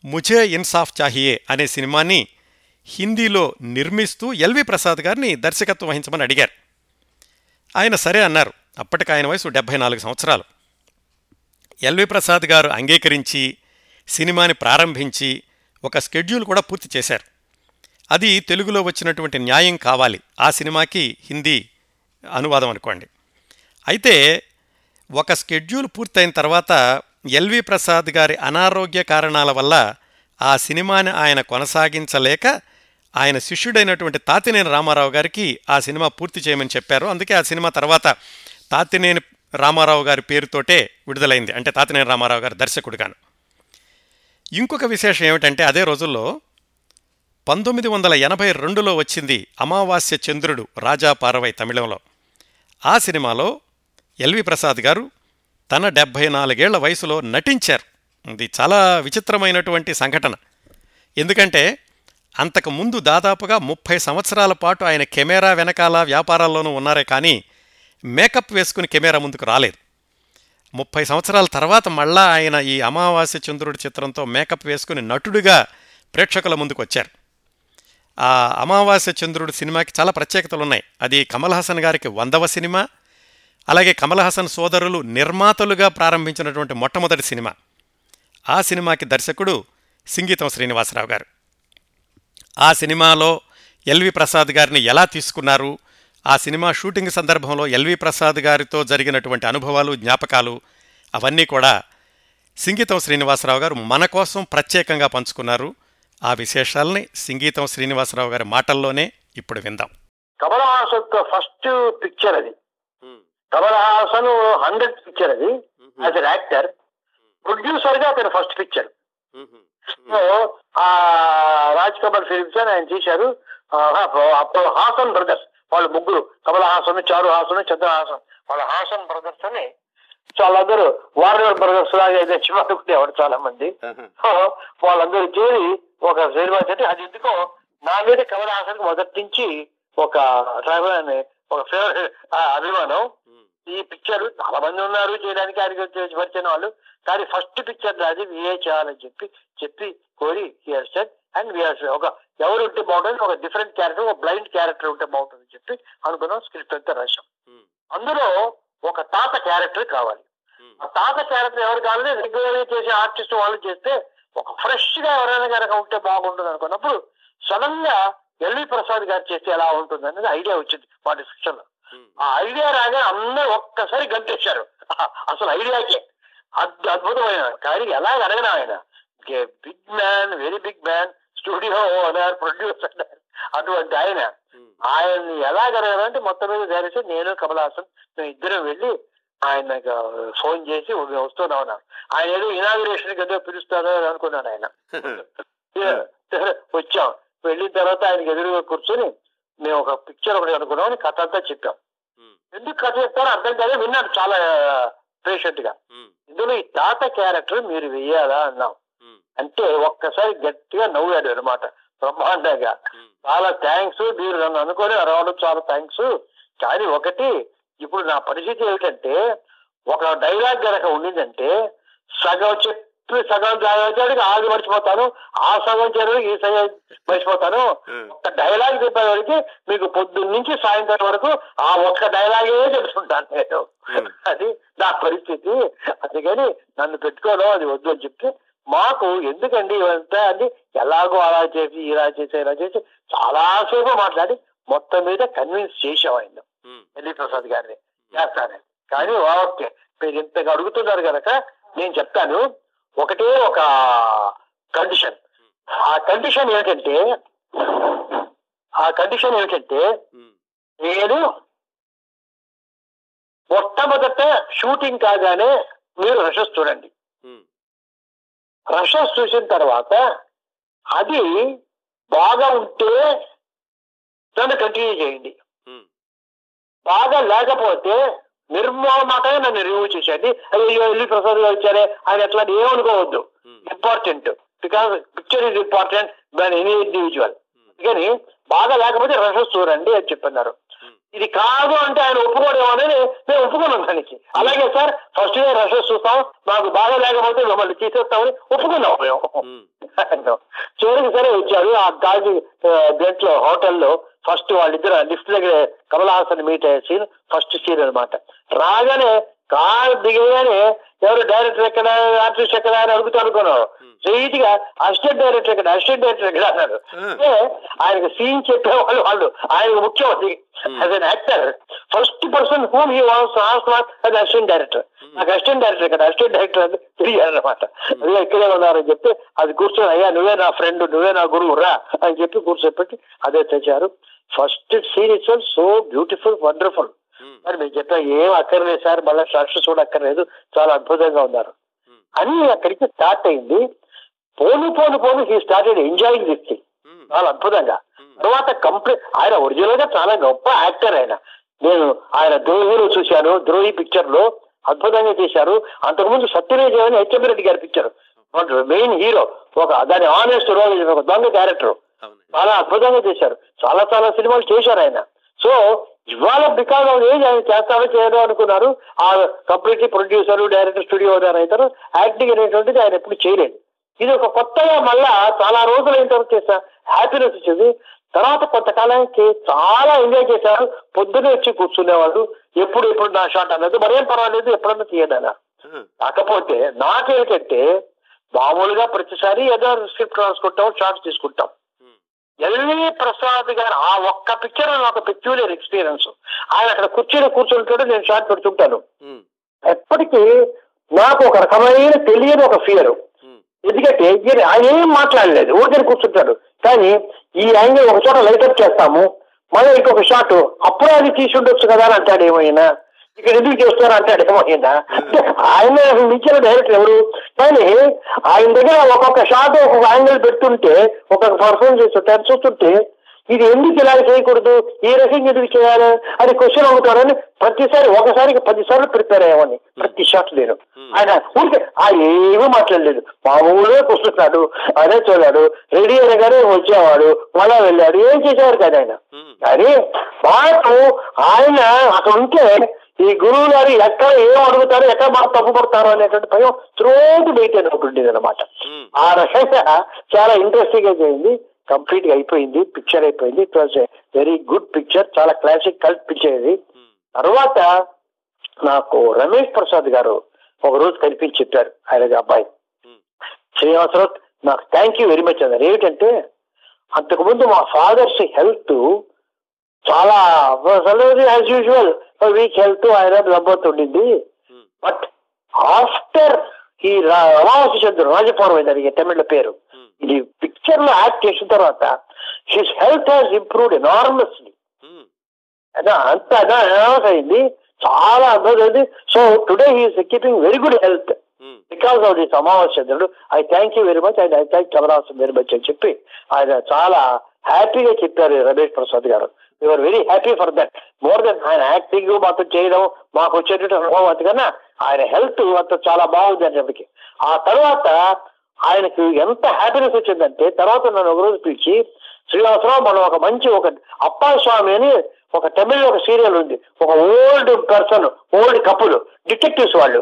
ముఝే ఇన్సాఫ్ చాహియే అనే సినిమాని హిందీలో నిర్మిస్తూ ఎల్వి ప్రసాద్ గారిని దర్శకత్వం వహించమని అడిగారు. ఆయన సరే అన్నారు. అప్పటికి ఆయన వయసు డెబ్భై నాలుగు సంవత్సరాలు. ఎల్వి ప్రసాద్ గారు అంగీకరించి సినిమాని ప్రారంభించి ఒక స్కెడ్యూల్ కూడా పూర్తి చేశారు. అది తెలుగులో వచ్చినటువంటి న్యాయం కావాలి. ఆ సినిమాకి హిందీ అనువాదం అనుకోండి. అయితే ఒక స్కెడ్యూల్ పూర్తయిన తర్వాత ఎల్వి ప్రసాద్ గారి అనారోగ్య కారణాల వల్ల ఆ సినిమాని ఆయన కొనసాగించలేక ఆయన శిష్యుడైనటువంటి తాతినేని రామారావు గారికి ఆ సినిమా పూర్తి చేయమని చెప్పారు. అందుకే ఆ సినిమా తర్వాత తాతినేని రామారావు గారి పేరుతోటే విడుదలైంది. అంటే తాతినేని రామారావు గారి దర్శకుడిగాను. ఇంకొక విశేషం ఏమిటంటే అదే రోజుల్లో పంతొమ్మిది వందల ఎనభై రెండులో వచ్చింది అమావాస్య చంద్రుడు రాజా పారవై తమిళంలో. ఆ సినిమాలో ఎల్వి ప్రసాద్ గారు తన డెబ్భై నాలుగేళ్ళ వయసులో నటించారు. ఇది చాలా విచిత్రమైనటువంటి సంఘటన. ఎందుకంటే అంతకు ముందు దాదాపుగా ముప్పై సంవత్సరాల పాటు ఆయన కెమెరా వెనకాల వ్యాపారాల్లోనూ ఉన్నారే కానీ మేకప్ వేసుకుని కెమెరా ముందుకు రాలేదు. ముప్పై సంవత్సరాల తర్వాత మళ్ళా ఆయన ఈ అమావాస్య చంద్రుడి చిత్రంతో మేకప్ వేసుకుని నటుడిగా ప్రేక్షకుల ముందుకు వచ్చారు. ఆ అమావాస్య చంద్రుడు సినిమాకి చాలా ప్రత్యేకతలు ఉన్నాయి. అది కమల్ హాసన్ గారికి వందవ సినిమా అలాగే కమల్ హాసన్ సోదరులు నిర్మాతలుగా ప్రారంభించినటువంటి మొట్టమొదటి సినిమా. ఆ సినిమాకి దర్శకుడు సింగీతం శ్రీనివాసరావు గారు. ఆ సినిమాలో ఎల్వి ప్రసాద్ గారిని ఎలా తీసుకున్నారు? ఆ సినిమా షూటింగ్ సందర్భంలో ఎల్వి ప్రసాద్ గారితో జరిగినటువంటి అనుభవాలు జ్ఞాపకాలు అవన్నీ కూడా సింగీతం శ్రీనివాసరావు గారు మన కోసం ప్రత్యేకంగా పంచుకున్నారు. ఆ విశేషాల్ని సింగీతం శ్రీనివాసరావు గారి మాటల్లోనే ఇప్పుడు విందాం. కమల్ హాసన్ ఫస్ట్ పిక్చర్ అది. కమల్ హాసన్ హండ్రెడ్ పిక్చర్ అది యాజ్ యాక్టర్. ప్రొడ్యూసర్గా అతను ఫస్ట్ పిక్చర్. సో ఆ రాజ్ కమల్ ఫిలిమ్స్ అని ఆయన చేశారు ఆ, అప్పుడు హాసన్ బ్రదర్స్ వాళ్ళు ముగ్గురు కమల్ హాసన్ చారు హాసన్ చంద్ర హాసన్ వాళ్ళ హాసన్ బ్రదర్స్ అని వాళ్ళందరూ వార్నర్ బ్రదర్స్ లాగా అయితే చివరుకునేవాడు చాలా మంది వాళ్ళందరూ చేరి ఒక సినిమా చేసి అది ఎందుకో నా మీద కమల్ హాసన్ మొదటి నుంచి ఒక ట్రైబల్ అనే ఒక ఫేవరెట్ అభిమానం. ఈ పిక్చర్ చాలా మంది ఉన్నారు చేయడానికి ఆయనకి వచ్చి పరిచయం వాళ్ళు. కానీ ఫస్ట్ పిక్చర్ నాది విఏ చేయాలని చెప్పి చెప్పి కోరి హియర్ సెట్ అండ్ విఆర్ ఒక ఎవరు ఉంటే బాగుంటుంది ఒక డిఫరెంట్ క్యారెక్టర్ ఒక బ్లైండ్ క్యారెక్టర్ ఉంటే బాగుంటుంది చెప్పి అనుకున్నాం స్క్రిప్ట్ అంతా రాశాం అందులో ఒక తాత క్యారెక్టర్ కావాలి. ఆ తాత క్యారెక్టర్ ఎవరు కావాలి రెగ్యులర్గా చేసే ఆర్టిస్ట్ వాళ్ళు చేస్తే ఒక ఫ్రెష్గా ఎవరైనా కనుక ఉంటే బాగుంటుంది అనుకున్నప్పుడు సడన్గా ఎల్వి ప్రసాద్ గారు చేస్తే ఎలా ఉంటుంది అనేది ఐడియా వచ్చింది మా డిస్కషన్లో. ఆ ఐడియా రాగా అందరూ ఒక్కసారి గంటేశారు అసలు ఐడియాకే అద్ అద్భుతమైన కానీ ఎలా అడగను ఆయన? Big man very big man studio owner producer అటువంటి ఆయన. ఆయన్ని ఎలా అడగాలంటే మొత్తం మీద ధరిస్తే నేను కమల్ హాసన్ మేము ఇద్దరం వెళ్ళి ఆయన ఫోన్ చేసి వస్తున్నాం అన్నారు. ఆయన ఏదో ఇనాగ్రేషన్ ఏదో పిలుస్తారో అని అనుకున్నాను ఆయన. వచ్చాం. వెళ్ళిన తర్వాత ఆయనకి ఎదురుగా కూర్చొని మేము ఒక పిక్చర్ ఒకటి అనుకున్నామని కథ అంతా చెప్పాం. ఎందుకు కథ చెప్తారో అర్థం కాదు విన్నాడు చాలా పేషెంట్గా ఇందులో ఈ తాత క్యారెక్టర్ మీరు వెయ్యాలా అన్నాం. అంటే ఒక్కసారి గట్టిగా నవ్వాడు అనమాట బ్రహ్మాండంగా. చాలా థ్యాంక్స్ మీరు నన్ను అనుకొని రావడం చాలా థ్యాంక్స్ కానీ ఒకటి ఇప్పుడు నా పరిస్థితి ఏమిటంటే ఒక డైలాగ్ గనక ఉండిందంటే సగం చెప్పి సగం చదివేటానికి ఆగి మర్చిపోతాను ఆ సగం చదివి ఈ సగం మర్చిపోతాను. ఒక్క డైలాగ్ చెప్పేవాడికి మీకు పొద్దున్న నుంచి సాయంత్రం వరకు ఆ ఒక్క డైలాగే చెప్తుంటాను నేను. అది నా పరిస్థితి. అందుకని నన్ను పెట్టుకోవడం అది వద్దు అని చెప్తే మాకు ఎందుకండి ఇవంతా అని ఎలాగో అలా చేసి ఇలా చేసి ఇలా చేసి చాలాసేపు మాట్లాడి మొత్తం మీద కన్విన్స్ చేసాం ఆయన. ఎల్లి ప్రసాద్ గారిని. చేస్తానని కానీ ఓకే మీరు ఇంతగా అడుగుతున్నారు కనుక నేను చెప్తాను. ఒకటే ఒక కండిషన్ ఆ కండిషన్ ఏమిటంటే ఆ కండిషన్ ఏమిటంటే నేను మొట్టమొదట షూటింగ్ కాగానే మీరు రషస్ చూడండి. రషస్ చూసిన తర్వాత అది బాగా ఉంటే దాన్ని కంటిన్యూ చేయండి. బాగా లేకపోతే నిర్మోహమాటంగా నన్ను రివ్యూ చేసేయండి అయ్యో ఎల్లి ప్రసాద్ గారు వచ్చారే ఆయన ఎట్లా ఏమనుకోవద్దు important because picture is important దాని ఎనీ ఇండివిజువల్ కానీ బాగా లేకపోతే రషస్ చూడండి అని చెప్పన్నారు. ఇది కాదు అంటే ఆయన ఒప్పుకోవడం అనేది నేను ఒప్పుకున్నాను దానికి. అలాగే సార్ ఫస్ట్ డే రషస్ చూస్తాం. మాకు బాగా లేకపోతే మిమ్మల్ని తీసేస్తామని ఒప్పుకున్నాం మేము. చివరికి సరే వచ్చారు ఆ గాజు గేట్లో హోటల్లో ఫస్ట్ వాళ్ళిద్దరు లిఫ్ట్ దగ్గర కమల్ హాసన్ మీట్ అయ్యే సీన్ ఫస్ట్ సీన్ అనమాట రాగానే కార్ దిగగానే ఎవరు డైరెక్టర్ ఎక్కడ ఆర్టిస్ట్ ఎక్కడ అని అడుగుతూ అనుకున్నాను స్ట్రైట్గా అసిస్టెంట్ డైరెక్టర్ ఎక్కడ అసిస్టెంట్ డైరెక్టర్ ఎక్కడ అన్నాడు అంటే ఆయనకు సీన్ చెప్పే వాళ్ళు. వాళ్ళు ఆయనకు ముఖ్యం అది as an actor first person whom he wants అది అసిస్టెంట్ డైరెక్టర్ నాకు అసిస్టెంట్ డైరెక్టర్ ఇక్కడ అసిస్టెంట్ డైరెక్టర్ అని తెలియాలన్నమాట అదే ఇక్కడే ఉన్నారని చెప్పి అది కూర్చొని అయ్యా నువ్వే నా ఫ్రెండ్ నువ్వే నా గురువు రా అని చెప్పి కూర్చోపెట్టి అదే తెచ్చారు. First scene it's so beautiful wonderful. మరి మీరు చెప్పా ఏం అక్కర్లేదు సార్ మళ్ళీ షార్ట్స్ చూడక్కర్లేదు చాలా అద్భుతంగా ఉన్నారు. అని అక్కడికి స్టార్ట్ అయింది. పోను పోను పోను he started enjoying this thing చాలా అద్భుతంగా. తర్వాత కంప్లీట్ ఆయన ఒరిజినల్గా చాలా గొప్ప యాక్టర్ ఆయన. నేను ఆయన ద్రోహిలో చూశాను ద్రోహి పిక్చర్లో అద్భుతంగా చేశారు. అంతకుముందు సత్యరేజ్ అని హెచ్ఎం రెడ్డి గారి పిక్చర్. మెయిన్ హీరో ఒక దాని ఆనెస్ట్ రోల్ ఒక దొంగ క్యారెక్టర్ చాలా అద్భుతంగా చేశారు. చాలా చాలా సినిమాలు చేశారు ఆయన. సో ఇవాళ బికాస్ ఆఫ్ ఏజ్ ఆయన చేస్తారో చేయడో అనుకున్నారు. ఆ completely producer director studio owner అవుతారు యాక్టింగ్ అనేటువంటిది ఆయన ఎప్పుడు చేయలేదు. ఇది ఒక కొత్తగా మళ్ళా చాలా రోజులు అయిన తర్వాత చేసిన హ్యాపీనెస్ వచ్చింది. తర్వాత కొంతకాలానికి చాలా ఎంజాయ్ చేశారు. పొద్దునే వచ్చి కూర్చునేవాళ్ళు. ఎప్పుడు ఎప్పుడు నా షాట్ అన్నది. మరేం పర్వాలేదు ఎప్పుడన్నా తీయదన్నా కాకపోతే నాకేంటంటే మామూలుగా ప్రతిసారి ఏదో స్క్రిప్ట్ రాసుకుంటాం షార్ట్స్ తీసుకుంటాం. ఎల్వి ప్రసాద్ గారు ఆ ఒక్క పిక్చర్ నాకు పెక్యులర్ ఎక్స్పీరియన్స్ ఆయన అక్కడ కూర్చొని కూర్చుంటాడు నేను షార్ట్ పెడుతుంటాను. ఎప్పటికీ నాకు ఒక రకమైన తెలియని ఒక ఫియర్ ఎందుకంటే ఆయన ఏం మాట్లాడలేదు. ఊరికే కూర్చుంటాడు. కానీ ఈ యాంగిల్ ఒక చోట లైటప్ చేస్తాము. మళ్ళీ ఇంకొక షాట్ అప్పుడే అది తీసి ఉండొచ్చు కదా అని అంటాడు ఏమైనా? ఇక్కడ ఎందుకు చేస్తున్నారు అంటాడు ఏమైనా ఆయన మించిన డైరెక్టర్ ఎవరు? కానీ ఆయన దగ్గర ఒక్కొక్క షాట్ ఒక్కొక్క యాంగిల్ పెడుతుంటే ఒక్కొక్క పర్ఫార్మెన్స్ చేస్తుంటారు చూస్తుంటే ఇది ఎందుకు ఇలా చేయకూడదు? ఈ రకంగా ఎందుకు చేయాలి? అని క్వశ్చన్ అవుతారని ప్రతిసారి ఒకసారికి పదిసార్లు ప్రిపేర్ అయ్యామని ప్రతి షాట్ నేను. ఆయన ఊరికే ఆయన ఏమీ మాట్లాడలేదు. మామూలుగా కూర్చున్నాడు అదే చూడాడు రెడీ అనగానే వచ్చేవాడు మళ్ళా వెళ్ళాడు ఏం చేసేవారు కదా ఆయన. కానీ మాకు ఆయన అక్కడ ఉంటే ఈ గురువు గారు ఎక్కడ ఏం అడుగుతారు ఎక్కడ మాకు తప్పు పడతారు అనేటువంటి భయం త్రోట్ మెయింటైన్ అవుతుండేది అనమాట ఆ రకంగా చాలా ఇంట్రెస్టింగ్ చేయింది కంప్లీట్గా అయిపోయింది. పిక్చర్ అయిపోయింది. It was very good picture చాలా క్లాసిక్ కల్ట్ పిక్చర్ ఇది. తర్వాత నాకు రమేష్ ప్రసాద్ గారు ఒక రోజు కనిపించి చెప్పారు. ఆయన అబ్బాయి. శ్రీనివాసరావు నాకు థ్యాంక్ యూ వెరీ మచ్ అన్నారు. ఏమిటంటే అంతకుముందు మా ఫాదర్స్ హెల్త్ చాలా యాజ్ యూజువల్ వీక్ హెల్త్ ఆయన దెబ్బతుండింది బట్ ఆఫ్టర్ ఈ అమావాస్య చంద్రుడు రాజపౌరం అయింది తమిళ పేరు ఇది పిక్చర్లో యాక్ట్ చేసిన తర్వాత his health has improved enormously అంత అయింది. చాలా అద్భుతమైంది so today he's keeping very good health because of this అమావాస్యంద్రుడు I thank you very much and I thank కమలాసం very much అని చెప్పి ఆయన చాలా హ్యాపీగా చెప్పారు రమేష్ ప్రసాద్ గారు. You are very happy for that more than ఆయన యాక్టింగ్ మాతో చేయడం మాకు వచ్చేటువంటి అనుభవం అంతకన్నా ఆయన హెల్త్ అంత చాలా బాగుంది అనేప్పటికీ ఆ తర్వాత ఆయనకు ఎంత హ్యాపీనెస్ వచ్చిందంటే తర్వాత నన్ను ఒక రోజు పిలిచి శ్రీనివాసరావు మనం ఒక మంచి ఒక అప్పాయి స్వామి అని ఒక తమిళ ఒక సీరియల్ ఉంది. ఒక old person old couple detectives వాళ్ళు.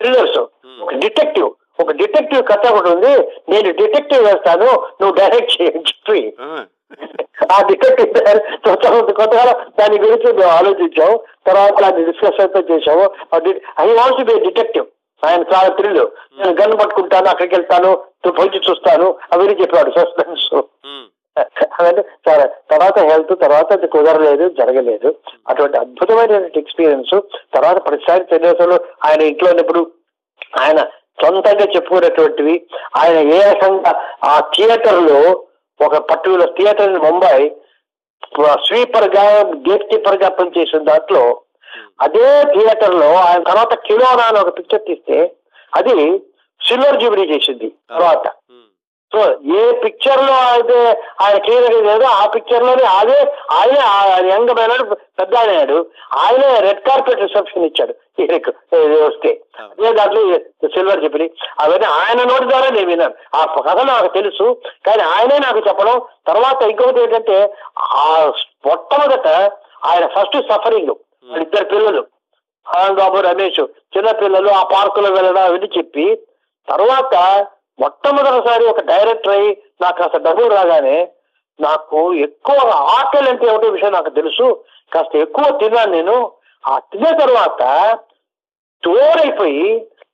థ్రిల్లర్స్ ఒక డిటెక్టివ్ ఒక డిటెక్టివ్ కథ ఒకటి ఉంది. నేను డిటెక్టివ్ వేస్తాను నువ్వు డైరెక్ట్ చేయని చెప్పి. ఆ. డిటెక్టివ్ కొత్తగా దాని గురించి మేము ఆలోచించాం. తర్వాత దాన్ని డిస్కస్ అయితే చేసాము ఐ వాంట్స్ బి డిటెక్టివ్. ఆయన చాలా థ్రిల్ నేను గన్ పట్టుకుంటాను అక్కడికి వెళ్తాను పొలిచి చూస్తాను అవన్నీ చెప్పాడు సస్పెన్స్. అవన్నీ చాలా తర్వాత హెల్త్ తర్వాత అది కుదరలేదు జరగలేదు. అటువంటి అద్భుతమైన ఎక్స్పీరియన్స్. తర్వాత ప్రతిసారి తెలియసలు ఆయన ఇంట్లో ఉన్నప్పుడు ఆయన సొంతంగా చెప్పుకునేటువంటివి. ఆయన ఏ రకంగా ఆ థియేటర్లో ఒక పర్టికులర్ థియేటర్ ఇన్ ముంబై స్వీపర్గా గేట్ కీపర్గా పనిచేసిన దాంట్లో అదే థియేటర్లో ఆయన తర్వాత కిలోనా అని ఒక పిక్చర్ తీస్తే అది సిల్వర్ జూబిలీ చేసింది తర్వాత. సో ఏ పిక్చర్లో అయితే ఆయన క్లియర్ లేదో ఆ పిక్చర్లోనే అదే ఆయనే యంగ్ అయినాడు పెద్ద అయినాడు ఆయనే రెడ్ కార్పెట్ రిసెప్షన్ ఇచ్చాడు. ఈయనకు వస్తే అదే దాంట్లో సిల్వర్ జూబిలీ అవన్నీ ఆయన నోటి ద్వారా నేను విన్నాను. ఆ కథ నాకు తెలుసు కానీ ఆయనే నాకు చెప్పడం. తర్వాత ఇంకొకటి ఏంటంటే ఆ మొట్టమొదట ఆయన ఫస్ట్ సఫరింగ్ ఇద్దరు పిల్లలు ఆనంద్ బాబు రమేష్ చిన్న పిల్లలు ఆ పార్కులో వెళ్ళడం అవన్నీ చెప్పి తర్వాత మొట్టమొదటిసారి ఒక డైరెక్టర్ అయ్యి నాకు కాస్త డబ్బులు రాగానే నాకు ఎక్కువ ఆకలి అంటే ఏమిటో విషయం నాకు తెలుసు. కాస్త ఎక్కువ తిన్నాను నేను. ఆ తిన్న తర్వాత స్టోర్ అయిపోయి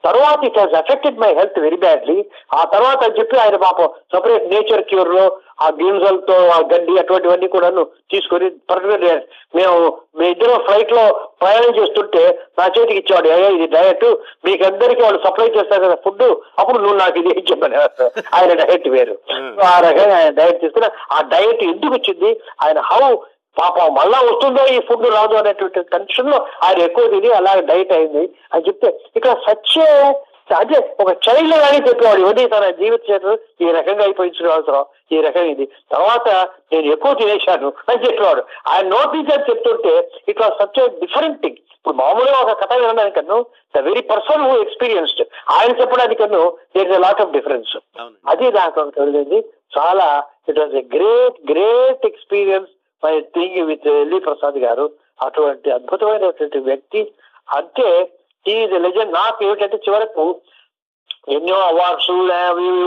తర్వాత it has affected my health very badly. ఆ తర్వాత అని చెప్పి ఆయన పాపం సపరేట్ నేచర్ క్యూర్లో ఆ గింజలతో ఆ గడ్డి అటువంటివన్నీ కూడాను తీసుకొని పర్టికులర్ మేము మీ ఇద్దరు ఫ్లైట్లో ప్రయాణం చేస్తుంటే నా చేతికి ఇచ్చేవాడు అయ్యా ఇది డయట్ మీకు అందరికీ వాళ్ళు సప్లై చేస్తారు కదా ఫుడ్ అప్పుడు నువ్వు నాకు ఇది చెప్పాను ఆయన డయట్ వేరు. ఆ రకంగా ఆయన డయట్ తీసుకుని ఆ డయట్ ఎందుకు వచ్చింది ఆయన హౌ పాపం మళ్ళా వస్తుందో ఈ ఫుడ్ రాదు అనేటువంటి టెన్షన్లో ఆయన ఎక్కువ తిని అలాగే డైట్ అయింది అని చెప్తే ఇక్కడ సచ్చే అదే ఒక చైల్డ్ కానీ చెప్పేవాడు ఇవన్నీ తన జీవిత చేతులు ఈ రకంగా అయిపోయించిన అవసరం ఈ రకంగా ఇది. తర్వాత నేను ఎక్కువ తినేశాను అని చెప్పేవాడు. ఆయన నోటీచర్ చెప్తుంటే it was such different thing. ఇప్పుడు మామూలుగా ఒక కథ వినడానికను the very person who experienced ఆయన చెప్పడానికను there is lot of difference అది నాకు తెలిసింది. చాలా it was a great great experience thing with L V Prasad గారు అటువంటి అద్భుతమైనటువంటి వ్యక్తి. అంటే ఈ లెజెండ్ నాకు ఏమిటంటే చివరకు ఎన్నో అవార్డ్స్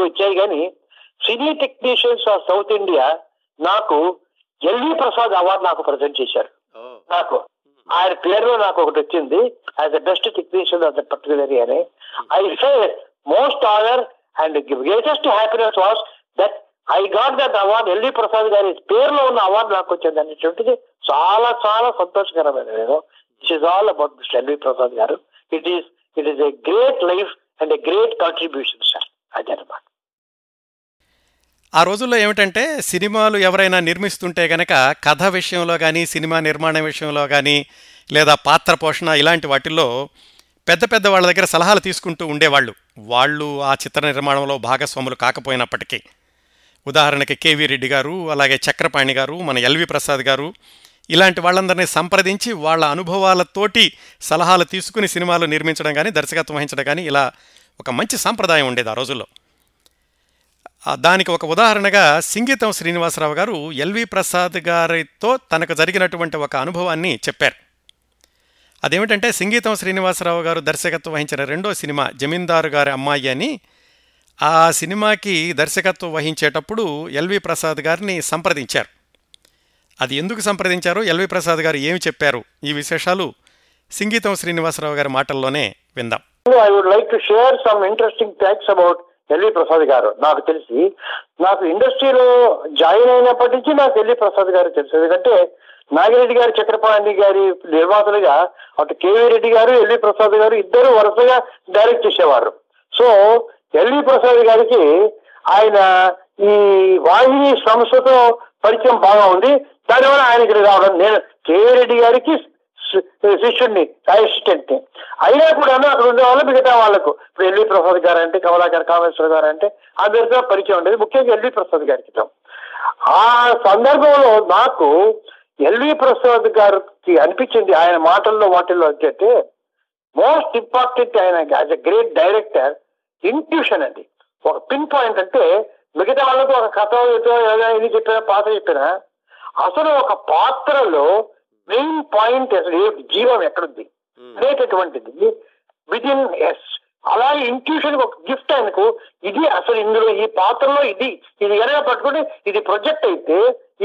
వచ్చాయి కానీ cine technicians of South India నాకు ఎల్వి ప్రసాద్ అవార్డు నాకు ప్రజెంట్ చేశారు. నాకు. ఆయన పేరులో నాకు ఒకటి వచ్చింది. As the best technician of that particular అని I say most honour and greatest happiness was that I got that award L V Prasad గారి పేరులో ఉన్న అవార్డు నాకు వచ్చింది. అనేటువంటిది చాలా చాలా సంతోషకరమైన నేను. This is all about mister L V Prasad గారు. It is it is a great life and a great contribution sir అదనమాట ఆ రోజుల్లో ఏమిటంటే సినిమాలు ఎవరైనా నిర్మిస్తుంటే గనక కథ విషయంలో కానీ సినిమా నిర్మాణం విషయంలో కానీ లేదా పాత్ర పోషణ ఇలాంటి వాటిల్లో పెద్ద పెద్ద వాళ్ళ దగ్గర సలహాలు తీసుకుంటూ ఉండేవాళ్ళు. వాళ్ళు ఆ చిత్ర నిర్మాణంలో భాగస్వాములు కాకపోయినప్పటికీ. ఉదాహరణకి కేవీ రెడ్డి గారు అలాగే చక్రపాణి గారు మన ఎల్వి ప్రసాద్ గారు ఇలాంటి వాళ్ళందరినీ సంప్రదించి వాళ్ళ అనుభవాలతోటి సలహాలు తీసుకుని సినిమాలు నిర్మించడం కానీ దర్శకత్వం వహించడం కానీ ఇలా ఒక మంచి సాంప్రదాయం ఉండేది ఆ రోజుల్లో. దానికి ఒక ఉదాహరణగా సింగీతం శ్రీనివాసరావు గారు ఎల్వి ప్రసాద్ గారితో తనకు జరిగినటువంటి ఒక అనుభవాన్ని చెప్పారు. అదేమిటంటే సింగీతం శ్రీనివాసరావు గారు దర్శకత్వం వహించిన రెండో సినిమా జమీందారు గారి అమ్మాయి అని ఆ సినిమాకి దర్శకత్వం వహించేటప్పుడు ఎల్వి ప్రసాద్ గారిని సంప్రదించారు. అది ఎందుకు సంప్రదించారో ఎల్వి ప్రసాద్ గారు ఏమి చెప్పారు? ఈ విశేషాలు సింగీతం శ్రీనివాసరావు గారి మాటల్లోనే విందాం. I would like to share some interesting facts about L V Prasad గారు. నాకు తెలిసి నాకు ఇండస్ట్రీలో జాయిన్ అయినప్పటి నుంచి నాకు ఎల్వి ప్రసాద్ గారు తెలుసు. ఎందుకంటే నాగిరెడ్డి గారు చక్రపాణి గారి నిర్మాతలుగా అటు కేవీ రెడ్డి గారు ఎల్వి ప్రసాద్ గారు ఇద్దరు వరుసగా డైరెక్ట్ చేసేవారు. సో ఎల్వి ప్రసాద్ గారికి ఆయన ఈ వాహిని సంస్థతో పరిచయం బాగా ఉంది. దానివల్ల ఆయన ఇక్కడ రావడం నేను కేరెడ్డి గారికి శిష్యుడిని అసిస్టెంట్ని అయినా కూడా అక్కడ ఉండే వాళ్ళు మిగతా వాళ్ళకు. ఇప్పుడు ఎల్వి ప్రసాద్ గారు అంటే కమలాకర్ కామేశ్వర గారు అంటే అందరితో పరిచయం ఉండేది. ముఖ్యంగా ఎల్వి ప్రసాద్ గారికి ఆ సందర్భంలో నాకు ఎల్వి ప్రసాద్ గారికి అనిపించింది. ఆయన మాటల్లో వాటిల్లో వచ్చేస్తే మోస్ట్ ఇంపార్టెంట్ ఆయన as a great director intuition అండి. ఒక పిన్ పాయింట్ అంటే మిగతా వాళ్ళకు ఒక కథ ఏదో ఏదో ఇది చెప్పినా పాత్ర చెప్పినా అసలు ఒక పాత్రలో మెయిన్ పాయింట్ అసలు ఏ జీవం ఎక్కడుంది అనేటటువంటిది. విత్ ఇన్ ఎస్ అలాగే ఇంట్యూషన్ ఒక గిఫ్ట్ ఆయనకు ఇది అసలు ఇందులో ఈ పాత్రలో ఇది ఇది ఎనగా పట్టుకుంటే ఇది ప్రొజెక్ట్ అయితే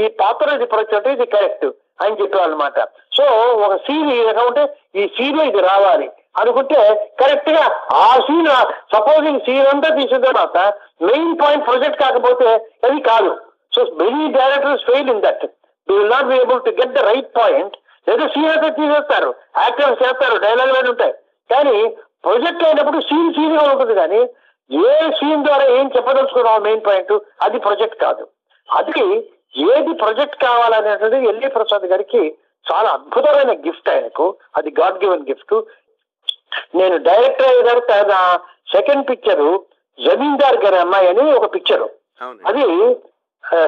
ఈ పాత్ర ఇది ప్రొజెక్ట్ ఇది కరెక్ట్ అని చెప్పారనమాట సో ఒక సీన్ ఈ రకం ఉంటే ఈ సీన్ ఇది రావాలి. అనుకుంటే కరెక్ట్గా ఆ సీన్ సపోజింగ్ సీన్ అంతా తీసిన తర్వాత మెయిన్ పాయింట్ ప్రొజెక్ట్ కాకపోతే అది కాదు. So many directors fail in that they will not be able to get the right point లేదా సీన్ అంతా తీసేస్తారు. యాక్టర్స్ చేస్తారు? డైలాగ్ అని ఉంటాయి. కానీ ప్రొజెక్ట్ అయినప్పుడు సీన్ సీన్గా ఉంటుంది కానీ ఏ సీన్ ద్వారా ఏం చెప్పదలుచుకున్నాం మెయిన్ పాయింట్ అది ప్రొజెక్ట్ కాదు. అది ఏది ప్రొజెక్ట్ కావాలనేటువంటిది ఎల్లి ప్రసాద్ గారికి చాలా అద్భుతమైన గిఫ్ట్ ఆయనకు. అది గాడ్ గివెన్ గిఫ్ట్ నేను డైరెక్టర్ గారు తన సెకండ్ పిక్చరు జమీందార్ గారి అమ్మాయి అని ఒక పిక్చరు. అది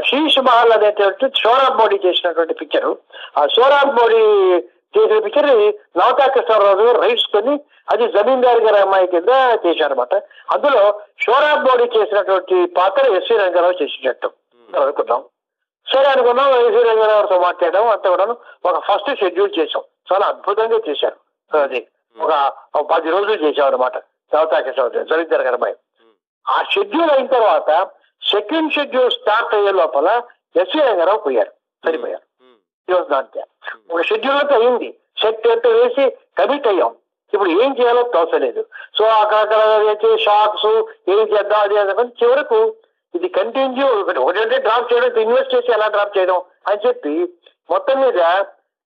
శీష్ మహల్ అనేటువంటి సోరాబ్ మోడీ చేసినటువంటి పిక్చరు. ఆ సోరాబ్ మోడీ చేసిన పిక్చర్ నవతా కృష్ణరాజు రైట్స్ కొని అది జమీందార్ గారి అమ్మాయి కింద చేశారన్నమాట. అందులో సోరాబ్ మోడీ చేసినటువంటి పాత్ర ఎస్వి రంగారావు చేసినట్టు. అనుకున్నాం సరే అనుకున్నాం ఎస్వి రంగారావుతో మాట్లాడడం అంతా కూడా ఒక ఫస్ట్ షెడ్యూల్ చేసాం చాలా అద్భుతంగా చేశారు. అది. ఒక పది రోజులు చేసాం అనమాట నవతా కృష్ణరాజు జమీందార్ గారి అమ్మాయి ఆ షెడ్యూల్ అయిన తర్వాత సెకండ్ షెడ్యూల్ స్టార్ట్ అయ్యే లోపల ఎస్వి రంగారావు పోయారు సరిపోయారు. ఒక షెడ్యూల్ అంతా అయింది. సెట్ అంతా వేసి కమిట్ అయ్యాం. ఇప్పుడు ఏం చేయాలో తోచలేదు సో అక్కడక్కడ షాక్స్ ఏం చేద్దాం అది అనుకుని చివరకు ఇది కంటిన్యూ ఒకటి ఒకటంటే డ్రాప్ చేయడం ఇన్వెస్ట్ చేసి ఎలా డ్రాప్ చేయడం అని చెప్పి మొత్తం మీద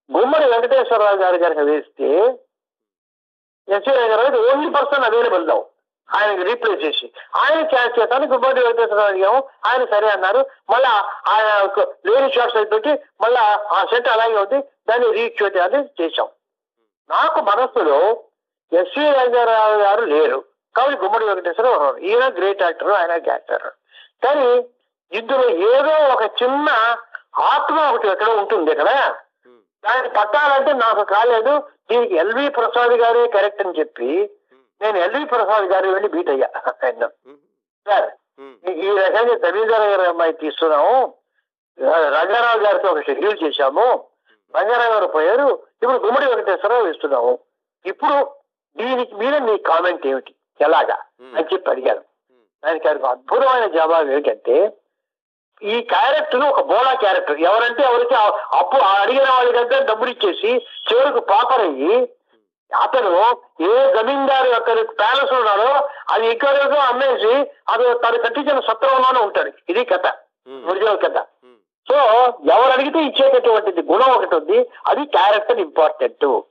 గుమ్మడి వెంకటేశ్వరరావు గారి గారికి వేస్తే ఎస్సీ గారు ఓన్లీ పర్సన్ అవైలబుల్ నౌ ఆయనకి రీప్లేస్ చేసి. ఆయన ఛాన్స్ చేస్తాను గుమ్మడి వెంకటేశ్వరరావు అడిగాము ఆయన సరే అన్నారు. మళ్ళా ఆయన లేని షాట్స్ అది పెట్టి మళ్ళా ఆ సెట్ అలాగే ఉంది. దాన్ని రీచ్ చేయాలని చేశాం. నాకు మనస్సులో ఎస్వి రంగారావు గారు లేరు. కాబట్టి గుమ్మడి వెంకటేశ్వరరావు ఉన్నారు. ఈయన గ్రేట్ యాక్టర్ ఆయన యాక్టర్ కానీ ఇందులో ఏదో ఒక చిన్న ఆత్మ ఒకటి ఎక్కడ ఉంటుంది ఇక్కడ దానికి పట్టాలంటే నాకు కాలేదు. దీనికి ఎల్వి ప్రసాద్ గారే కరెక్ట్ అని చెప్పి నేను ఎల్వి ప్రసాద్ గారు వెళ్ళి బీట్ అయ్యా ఆయన. సార్ ఈ- రకంగా జమీందార్ గారి అమ్మాయి తీస్తున్నాము రంగారావు గారితో ఒక షెడ్యూల్ చేశాము. రంగారావు గారు పోయారు. ఇప్పుడు గుమ్మడి వెంకటేశ్వరరావు ఇస్తున్నాము ఇప్పుడు దీనికి మీద మీ కామెంట్ ఏమిటి? ఎలాగా? అని చెప్పి అడిగాను దానికి ఆయనకు అద్భుతమైన జవాబు ఏంటంటే ఈ క్యారెక్టర్ ఒక బోలా క్యారెక్టర్ ఎవరంటే ఎవరికి అప్పు అడిగిన వాళ్ళకంటే డబ్బులు ఇచ్చేసి చివరికి పాపర్ అయ్యి అతను ఏ జమీందారు యొక్క ప్యాలెస్ ఉన్నాడో అది ఎక్కడికో అమ్మేసి అది తను కట్టించిన సత్రంలోనే ఉంటాడు. ఇది కథ. ఒరిజినల్ కథ. సో ఎవరు అడిగితే ఇచ్చేటటువంటిది గుణం ఒకటి ఉంది. అది క్యారెక్టర్ ఇంపార్టెంట్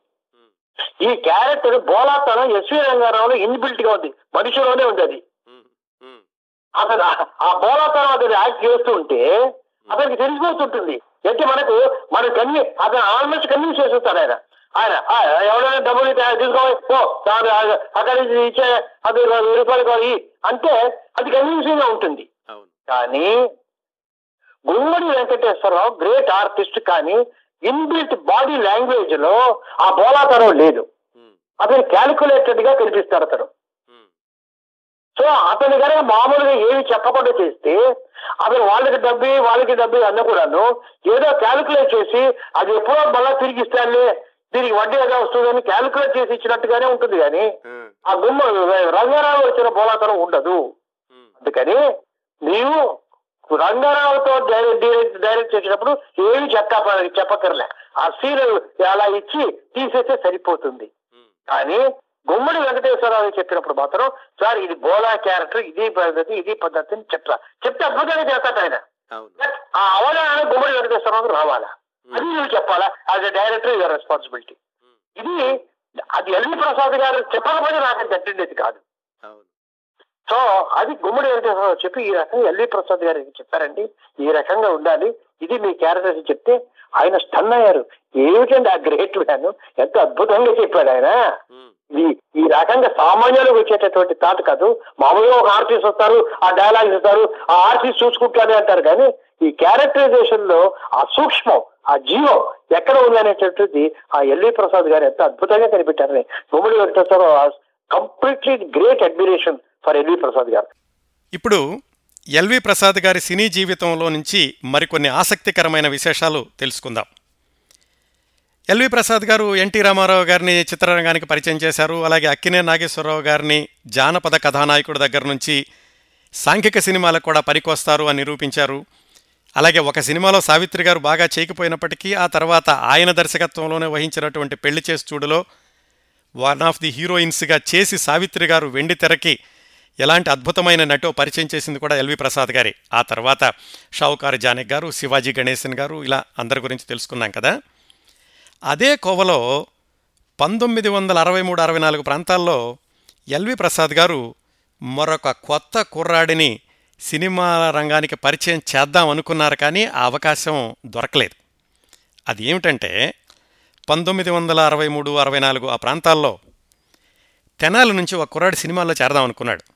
ఈ క్యారెక్టర్ బోలాతనం ఎస్వి రంగారావులో ఇన్బిల్ట్గా ఉంది. మనిషిలోనే ఉంది అది. అతను ఆ- బోలాతనం అతను యాక్ట్ చేస్తూ ఉంటే అతనికి తెలిసిపోతుంటుంది. అంటే మనకు మన కన్వి అతను ఆల్మోస్ట్ కన్విన్స్ చేస్తుంటాడు ఆయన. ఆయన "ఆ, ఎవరైనా డబ్బులు తీసుకోవాలి పో అక్కడి నుంచి ఇచ్చే అది రూపాయలు కావాలి అంటే అది కన్విన్సింగ్గా ఉంటుంది. కానీ గుమ్మడి వెంకటేశ్వరరావు గ్రేట్ ఆర్టిస్ట్ కానీ ఇన్బిల్ట్ బాడీ లాంగ్వేజ్లో ఆ బోలాతనం లేదు. అతను క్యాలిక్యులేటెడ్గా కనిపిస్తాడు అతను. సో అతని కనుక మామూలుగా ఏమి చెప్పకుండా చేస్తే అతను వాళ్ళకి డబ్బి వాళ్ళకి డబ్బి అన్న కూడాను ఏదో క్యాలిక్యులేట్ చేసి అది ఎప్పుడో మళ్ళా తిరిగి ఇస్తానులే దీనికి వడ్డీ ఏదో వస్తుందని క్యాలిక్యులేట్ చేసి ఇచ్చినట్టుగానే ఉంటుంది కానీ ఆ. గుమ్మ రంగారావు వచ్చిన బోలాతనం ఉండదు. అందుకని నీవు రంగారావుతో డైరెక్ట్ డైరెక్ట్ డైరెక్ట్ చేసినప్పుడు ఏమి చెప్ప చెప్పకర్లే ఆ సీన్ అలా ఇచ్చి తీసేస్తే సరిపోతుంది. కానీ గుమ్మడి వెంకటేశ్వరరావు చెప్పినప్పుడు మాత్రం సార్ ఇది బోలా క్యారెక్టర్ ఇది పద్ధతి ఇది పద్ధతి అని చెప్తా. చెప్తే అద్భుతంగా చేస్తాడు ఆయన. ఆ అవగాహన గుమ్మడి వెంకటేశ్వరరావు రావాలా? అది నువ్వు చెప్పాలా? As a director your responsibility ఇది అది ఎల్వి ప్రసాద్ గారు చెప్పకపోతే నాకు తట్టిండేది కాదు. సో అది గుమ్మడి వెంకటేశ్వరరావు చెప్పి ఈ రకంగా ఎల్వి ప్రసాద్ గారికి చెప్పారండి. ఈ రకంగా ఉండాలి. ఇది మీ క్యారెక్టర్స్ చెప్తే ఆయన స్టన్ అయ్యారు. ఏమిటండి ఆ గ్రేట్ మ్యాన్? ఎంత అద్భుతంగా చెప్పాడు ఆయన. ఈ ఈ రకంగా సామాన్యులకు వచ్చేటటువంటి థాట్ కాదు. మామూలుగా ఒక ఆర్టిస్ట్ వస్తారు ఆ డైలాగ్ ఇస్తారు ఆ ఆర్టిస్ట్ చూసుకుంటానే అంటారు కానీ ఈ క్యారెక్టరైజేషన్లో ఆ సూక్ష్మం ఆ జీవం ఎక్కడ ఉంది అనేటటువంటిది ఆ ఎల్వి ప్రసాద్ గారు ఎంత అద్భుతంగా కనిపెట్టారని Gummadi Venkateswararao completely great admiration for L V Prasad గారు. ఇప్పుడు ఎల్వి ప్రసాద్ గారి సినీ జీవితంలో నుంచి మరికొన్ని ఆసక్తికరమైన విశేషాలు తెలుసుకుందాం. ఎల్వి ప్రసాద్ గారు ఎన్టీ రామారావు గారిని చిత్రరంగానికి పరిచయం చేశారు. అలాగే అక్కినే నాగేశ్వరరావు గారిని జానపద కథానాయకుడి దగ్గర నుంచి సాంఘిక సినిమాలకు కూడా పనికొస్తారు అని నిరూపించారు. అలాగే ఒక సినిమాలో సావిత్రి గారు బాగా చేయకపోయినప్పటికీ ఆ తర్వాత ఆయన దర్శకత్వంలోనే వహించినటువంటి పెళ్ళి చేసి చూడులో వన్ ఆఫ్ ది హీరోయిన్స్గా చేసి సావిత్రి గారు వెండి తెరకి ఎలాంటి అద్భుతమైన నటో పరిచయం చేసింది కూడా ఎల్వి ప్రసాద్ గారి. ఆ తర్వాత షావుకారు జానక్ గారు శివాజీ గణేశన్ గారు ఇలా అందరి గురించి తెలుసుకున్నాం కదా. అదే కోవలో పంతొమ్మిది వందల అరవై మూడు అరవై నాలుగు ప్రాంతాల్లో ఎల్వి ప్రసాద్ గారు మరొక కొత్త కుర్రాడిని సినిమా రంగానికి పరిచయం చేద్దాం అనుకున్నారు కానీ ఆ అవకాశం దొరకలేదు. అది ఏమిటంటే పంతొమ్మిది వందల అరవై మూడు అరవై నాలుగు ఆ ప్రాంతాల్లో తెనాలి నుంచి ఒక కుర్రాడు సినిమాల్లో చేరదాం అనుకున్నాడు.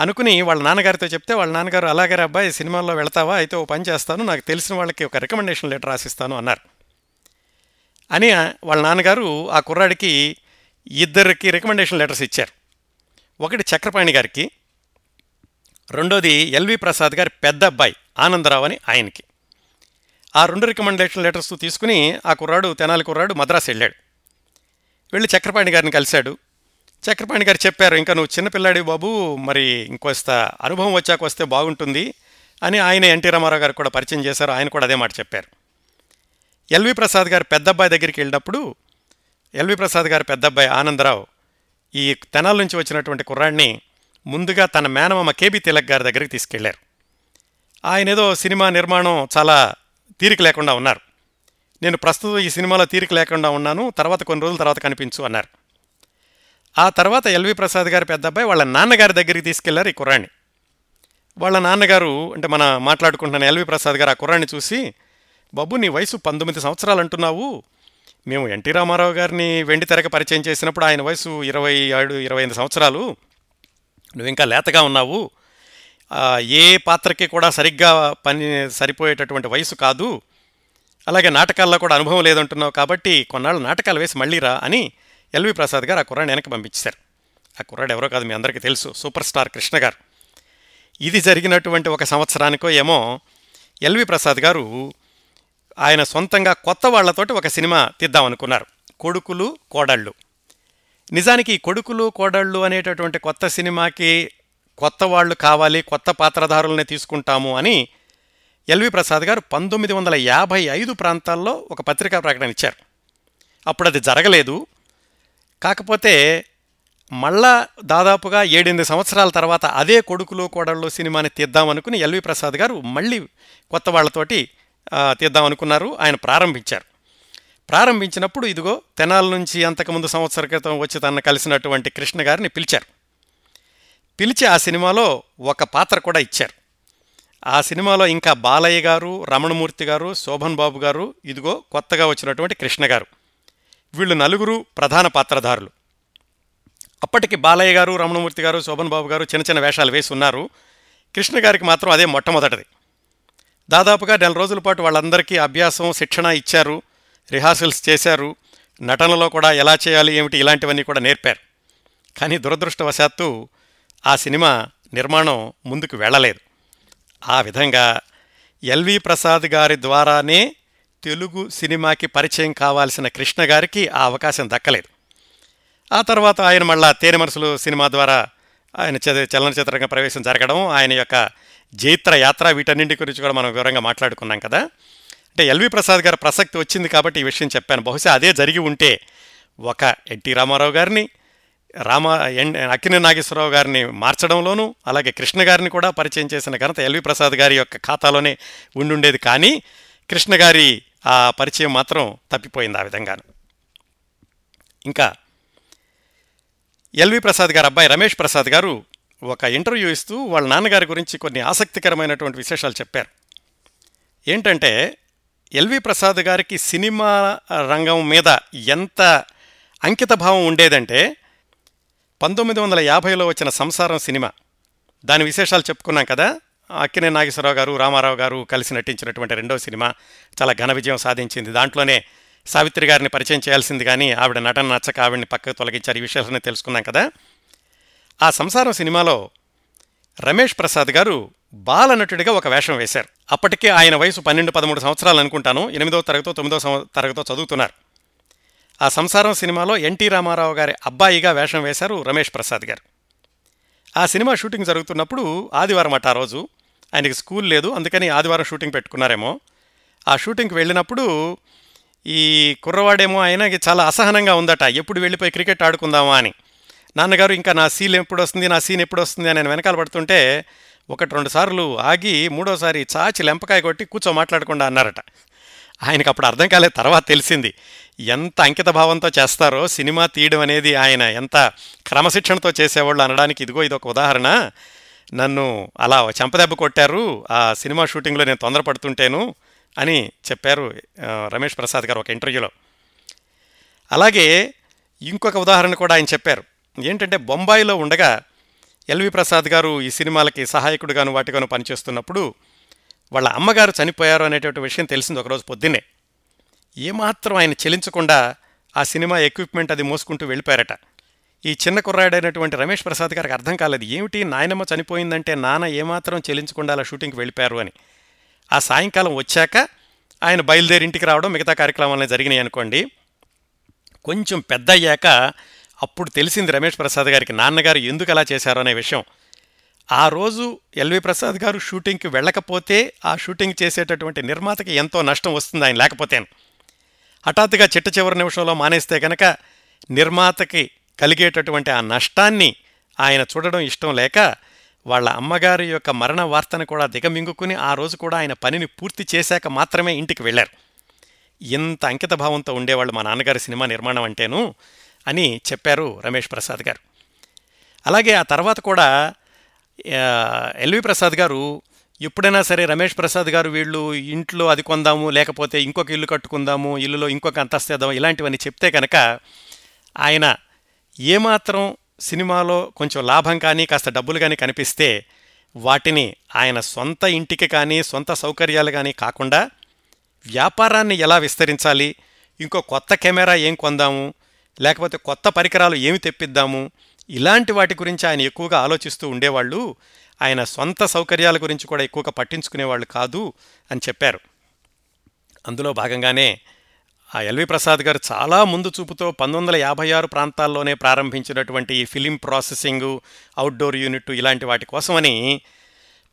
అనుకుని వాళ్ళ నాన్నగారితో చెప్తే వాళ్ళ నాన్నగారు అలాగే అబ్బాయి సినిమాల్లో వెళ్తావా? అయితే ఓ పని చేస్తాను నాకు తెలిసిన వాళ్ళకి ఒక రికమెండేషన్ లెటర్ రాసిస్తాను అన్నారు. అని వాళ్ళ నాన్నగారు ఆ కుర్రాడికి ఇద్దరికి రికమెండేషన్ లెటర్స్ ఇచ్చారు. ఒకటి చక్రపాణి గారికి రెండోది ఎల్వి ప్రసాద్ గారి పెద్ద అబ్బాయి ఆనందరావు అని ఆయనకి. ఆ రెండు రికమెండేషన్ లెటర్స్ తీసుకుని ఆ కుర్రాడు తెనాలి కుర్రాడు మద్రాసు వెళ్ళాడు. వెళ్ళి చక్రపాణి గారిని కలిశాడు. చక్రపాణి గారు చెప్పారు ఇంకా నువ్వు చిన్నపిల్లాడి బాబు మరి ఇంకొస్త అనుభవం వచ్చాక వస్తే బాగుంటుంది అని ఆయన ఎన్టీ రామారావు గారు కూడా పరిచయం చేశారు ఆయన కూడా అదే మాట చెప్పారు. ఎల్వి ప్రసాద్ గారు పెద్దబ్బాయి దగ్గరికి వెళ్ళినప్పుడు ఎల్వి ప్రసాద్ గారు పెద్దబ్బాయి ఆనందరావు ఈ తెనాల నుంచి వచ్చినటువంటి కుర్రాడిని ముందుగా తన మేనమామ కేబీ తిలక్ గారి దగ్గరికి తీసుకెళ్ళారు. ఆయన ఏదో సినిమా నిర్మాణం చాలా తీరిక లేకుండా ఉన్నారు. నేను ప్రస్తుతం ఈ సినిమాలో తీరిక లేకుండా ఉన్నాను తర్వాత కొన్ని రోజుల తర్వాత కనిపించు అన్నారు. ఆ తర్వాత ఎల్వి ప్రసాద్ గారి పెద్ద అబ్బాయి వాళ్ళ నాన్నగారి దగ్గరికి తీసుకెళ్ళారు ఈ కుర్రాన్ని. వాళ్ళ నాన్నగారు అంటే మన మాట్లాడుకుంటున్న ఎల్వి ప్రసాద్ గారు ఆ కుర్రాన్ని చూసి బాబు నీ వయసు పంతొమ్మిది సంవత్సరాలు అంటున్నావు. మేము ఎన్టీ రామారావు గారిని వెండి తెరక పరిచయం చేసినప్పుడు ఆయన వయసు ఇరవై ఏడు ఇరవై ఐదు సంవత్సరాలు. నువ్వు ఇంకా లేతగా ఉన్నావు. ఏ పాత్రకి కూడా సరిగ్గా పని సరిపోయేటటువంటి వయసు కాదు. అలాగే నాటకాల్లో కూడా అనుభవం లేదంటున్నావు కాబట్టి కొన్నాళ్ళు నాటకాలు వేసి మళ్ళీరా అని ఎల్వి ప్రసాద్ గారు ఆ కుర్రాన్ని వెనక్కి పంపించారు ఆ కుర్రాడు ఎవరో కాదు మీ అందరికీ తెలుసు సూపర్ స్టార్ కృష్ణ గారు. ఇది జరిగినటువంటి ఒక సంవత్సరానికో ఏమో ఎల్వి ప్రసాద్ గారు ఆయన సొంతంగా కొత్త వాళ్ళతోటి ఒక సినిమా తీద్దామనుకున్నారు. కొడుకులు కోడళ్ళు. నిజానికి కొడుకులు కోడళ్ళు అనేటటువంటి కొత్త సినిమాకి కొత్త వాళ్ళు కావాలి కొత్త పాత్రధారులనే తీసుకుంటాము అని ఎల్వి ప్రసాద్ గారు పంతొమ్మిది వందల యాభై ఐదు ప్రాంతాల్లో ఒక పత్రికా ప్రకటన ఇచ్చారు. అప్పుడు అది జరగలేదు. కాకపోతే మళ్ళా దాదాపుగా ఏడెనిమిది సంవత్సరాల తర్వాత అదే కొడుకులు కోడళ్ళు సినిమాని తీద్దామనుకుని ఎల్వి ప్రసాద్ గారు మళ్ళీ కొత్త వాళ్ళతోటి తీద్దామనుకున్నారు. ఆయన ప్రారంభించారు. ప్రారంభించినప్పుడు ఇదిగో తెనాల నుంచి అంతకుముందు సంవత్సర క్రితం వచ్చి తన కలిసినటువంటి కృష్ణ గారిని పిలిచారు. పిలిచి ఆ సినిమాలో ఒక పాత్ర కూడా ఇచ్చారు. ఆ సినిమాలో ఇంకా బాలయ్య గారు రమణమూర్తి గారు శోభన్ బాబు గారు ఇదిగో కొత్తగా వచ్చినటువంటి కృష్ణ గారు. వీళ్ళు నలుగురు ప్రధాన పాత్రధారులు. అప్పటికి బాలయ్య గారు రమణమూర్తి గారు శోభన్ బాబు గారు చిన్న చిన్న వేషాలు వేసి ఉన్నారు. కృష్ణ గారికి మాత్రం అదే మొట్టమొదటిది. దాదాపుగా నెల రోజుల పాటు వాళ్ళందరికీ అభ్యాసం శిక్షణ ఇచ్చారు. రిహార్సల్స్ చేశారు. నటనలో కూడా ఎలా చేయాలి ఏమిటి ఇలాంటివన్నీ కూడా నేర్పారు. కానీ దురదృష్టవశాత్తు ఆ సినిమా నిర్మాణం ముందుకు వెళ్ళలేదు. ఆ విధంగా ఎల్వి ప్రసాద్ గారి ద్వారానే తెలుగు సినిమాకి పరిచయం కావాల్సిన కృష్ణ గారికి ఆ అవకాశం దక్కలేదు. ఆ తర్వాత ఆయన మళ్ళా తేనె మనసులు సినిమా ద్వారా ఆయన చ- చలనచిత్రంగా ప్రవేశం జరగడం ఆయన యొక్క జైత్ర యాత్ర వీటన్నింటి గురించి కూడా మనం వివరంగా మాట్లాడుకున్నాం కదా. అంటే ఎల్వి ప్రసాద్ గారు ప్రసక్తి వచ్చింది కాబట్టి ఈ విషయం చెప్పాను. బహుశా అదే జరిగి ఉంటే ఒక ఎన్టీ రామారావు గారిని రామ ఎన్ అక్కినే నాగేశ్వరరావు గారిని మార్చడంలోనూ అలాగే కృష్ణ గారిని కూడా పరిచయం చేసిన ఘనత ఎల్వి ప్రసాద్ గారి యొక్క ఖాతాలోనే ఉండుండేది. కానీ కృష్ణ గారి ఆ పరిచయం మాత్రం తప్పిపోయింది ఆ విధంగాను. ఇంకా ఎల్వి ప్రసాద్ గారు అబ్బాయి రమేష్ ప్రసాద్ గారు ఒక ఇంటర్వ్యూ ఇస్తూ వాళ్ళ నాన్నగారి గురించి కొన్ని ఆసక్తికరమైనటువంటి విశేషాలు చెప్పారు. ఏంటంటే ఎల్వి ప్రసాద్ గారికి సినిమా రంగం మీద ఎంత అంకితభావం ఉండేదంటే పంతొమ్మిది వందల యాభైలో వచ్చిన సంసారం సినిమా. దాని విశేషాలు చెప్పుకున్నాం కదా? అక్కినే నాగేశ్వరరావు గారు రామారావు గారు కలిసి నటించినటువంటి రెండో సినిమా చాలా ఘన విజయం సాధించింది. దాంట్లోనే సావిత్రి గారిని పరిచయం చేయాల్సింది కానీ ఆవిడ నటన నచ్చక ఆవిడని పక్కకు తొలగించారు. ఈ విషయాలన్నీ తెలుసుకున్నాం కదా. ఆ సంసారం సినిమాలో రమేష్ ప్రసాద్ గారు బాలనటుడిగా ఒక వేషం వేశారు. అప్పటికే ఆయన వయసు పన్నెండు పదమూడు సంవత్సరాలు అనుకుంటాను. ఎనిమిదో తరగతో తొమ్మిదో సంవ తరగతో చదువుతున్నారు. ఆ సంసారం సినిమాలో ఎన్టీ రామారావు గారి అబ్బాయిగా వేషం వేశారు రమేష్ ప్రసాద్ గారు. ఆ సినిమా షూటింగ్ జరుగుతున్నప్పుడు ఆదివారం అట ఆ రోజు ఆయనకి స్కూల్ లేదు అందుకని ఆదివారం షూటింగ్ పెట్టుకున్నారేమో. ఆ షూటింగ్కి వెళ్ళినప్పుడు ఈ కుర్రవాడేమో ఆయనకి చాలా అసహనంగా ఉందట ఎప్పుడు వెళ్ళిపోయి క్రికెట్ ఆడుకుందామా? అని. నాన్నగారు ఇంకా నా సీన్ ఎప్పుడు వస్తుంది నా సీన్ ఎప్పుడు వస్తుంది అని ఆయన వెనకాల పడుతుంటే ఒకటి రెండు సార్లు ఆగి మూడోసారి చాచి లెంపకాయ కొట్టి కూర్చో మాట్లాడకుండా అన్నారట. ఆయనకు అప్పుడు అర్థం కాలేదు తర్వాత తెలిసింది. ఎంత అంకిత భావంతో చేస్తారో సినిమా తీయడం అనేది ఆయన ఎంత క్రమశిక్షణతో చేసేవాళ్ళు అనడానికి ఇదిగో ఇదొక ఉదాహరణ. నన్ను అలా చెంపదెబ్బ కొట్టారు ఆ సినిమా షూటింగ్లో నేను తొందరపడుతుంటేను అని చెప్పారు రమేష్ ప్రసాద్ గారు ఒక ఇంటర్వ్యూలో. అలాగే ఇంకొక ఉదాహరణ కూడా ఆయన చెప్పారు. ఏంటంటే బొంబాయిలో ఉండగా ఎల్వి ప్రసాద్ గారు ఈ సినిమాలకి సహాయకుడుగాను వాటిగాను పనిచేస్తున్నప్పుడు వాళ్ళ అమ్మగారు చనిపోయారు అనేటువంటి విషయం తెలిసింది ఒకరోజు పొద్దున్నే. ఏమాత్రం ఆయన చెలించకుండా ఆ సినిమా ఎక్విప్మెంట్ అది మోసుకుంటూ వెళ్ళిపోయారట. ఈ చిన్న కుర్రాడైనటువంటి రమేష్ ప్రసాద్ గారికి అర్థం కాలేదు. ఏమిటి? నాయనమ్మ చనిపోయిందంటే నాన్న ఏమాత్రం చెలించకుండా అలా షూటింగ్కి వెళ్ళిపోయారు అని. ఆ సాయంకాలం వచ్చాక ఆయన బయలుదేరి ఇంటికి రావడం మిగతా కార్యక్రమాలనే జరిగినాయి అనుకోండి. కొంచెం పెద్ద అయ్యాక అప్పుడు తెలిసింది రమేష్ ప్రసాద్ గారికి నాన్నగారు ఎందుకు అలా చేశారు అనే విషయం. ఆ రోజు ఎల్వి ప్రసాద్ గారు షూటింగ్కి వెళ్ళకపోతే ఆ షూటింగ్ చేసేటటువంటి నిర్మాతకి ఎంతో నష్టం వస్తుంది ఆయన లేకపోతే హఠాత్తుగా చిట్ట చివరి నిమిషంలో మానేస్తే కనుక నిర్మాతకి కలిగేటటువంటి ఆ నష్టాన్ని ఆయన చూడడం ఇష్టం లేక వాళ్ళ అమ్మగారి యొక్క మరణ వార్తను కూడా దిగమింగుకుని ఆ రోజు కూడా ఆయన పనిని పూర్తి చేశాక మాత్రమే ఇంటికి వెళ్ళారు. ఇంత అంకిత భావంతో ఉండేవాళ్ళు మా నాన్నగారి సినిమా నిర్మాణం అంటేను అని చెప్పారు రమేష్ ప్రసాద్ గారు. అలాగే ఆ తర్వాత కూడా ఎల్వి ప్రసాద్ గారు ఎప్పుడైనా సరే రమేష్ ప్రసాద్ గారు వీళ్ళు ఇంట్లో అది కొందాము లేకపోతే ఇంకొక ఇల్లు కట్టుకుందాము ఇల్లులో ఇంకొక అంతస్తేద్దాము ఇలాంటివన్నీ చెప్తే కనుక ఆయన ఏమాత్రం సినిమాలో కొంచెం లాభం కానీ కాస్త డబ్బులు కానీ కనిపిస్తే వాటిని ఆయన సొంత ఇంటికి కానీ సొంత సౌకర్యాలు కానీ కాకుండా వ్యాపారాన్ని ఎలా విస్తరించాలి ఇంకో కొత్త కెమెరా ఏం కొందాము లేకపోతే కొత్త పరికరాలు ఏమి తెప్పిద్దాము ఇలాంటి వాటి గురించి ఆయన ఎక్కువగా ఆలోచిస్తూ ఉండేవాళ్ళు ఆయన సొంత సౌకర్యాల గురించి కూడా ఎక్కువగా పట్టించుకునేవాళ్ళు కాదు అని చెప్పారు. అందులో భాగంగానే ఆ ఎల్వి ప్రసాద్ గారు చాలా ముందు చూపుతో పంతొమ్మిది వందల యాభై ఆరు ప్రాంతాల్లోనే ప్రారంభించినటువంటి ఈ ఫిలిం ప్రాసెసింగ్ అవుట్డోర్ యూనిట్ ఇలాంటి వాటి కోసమని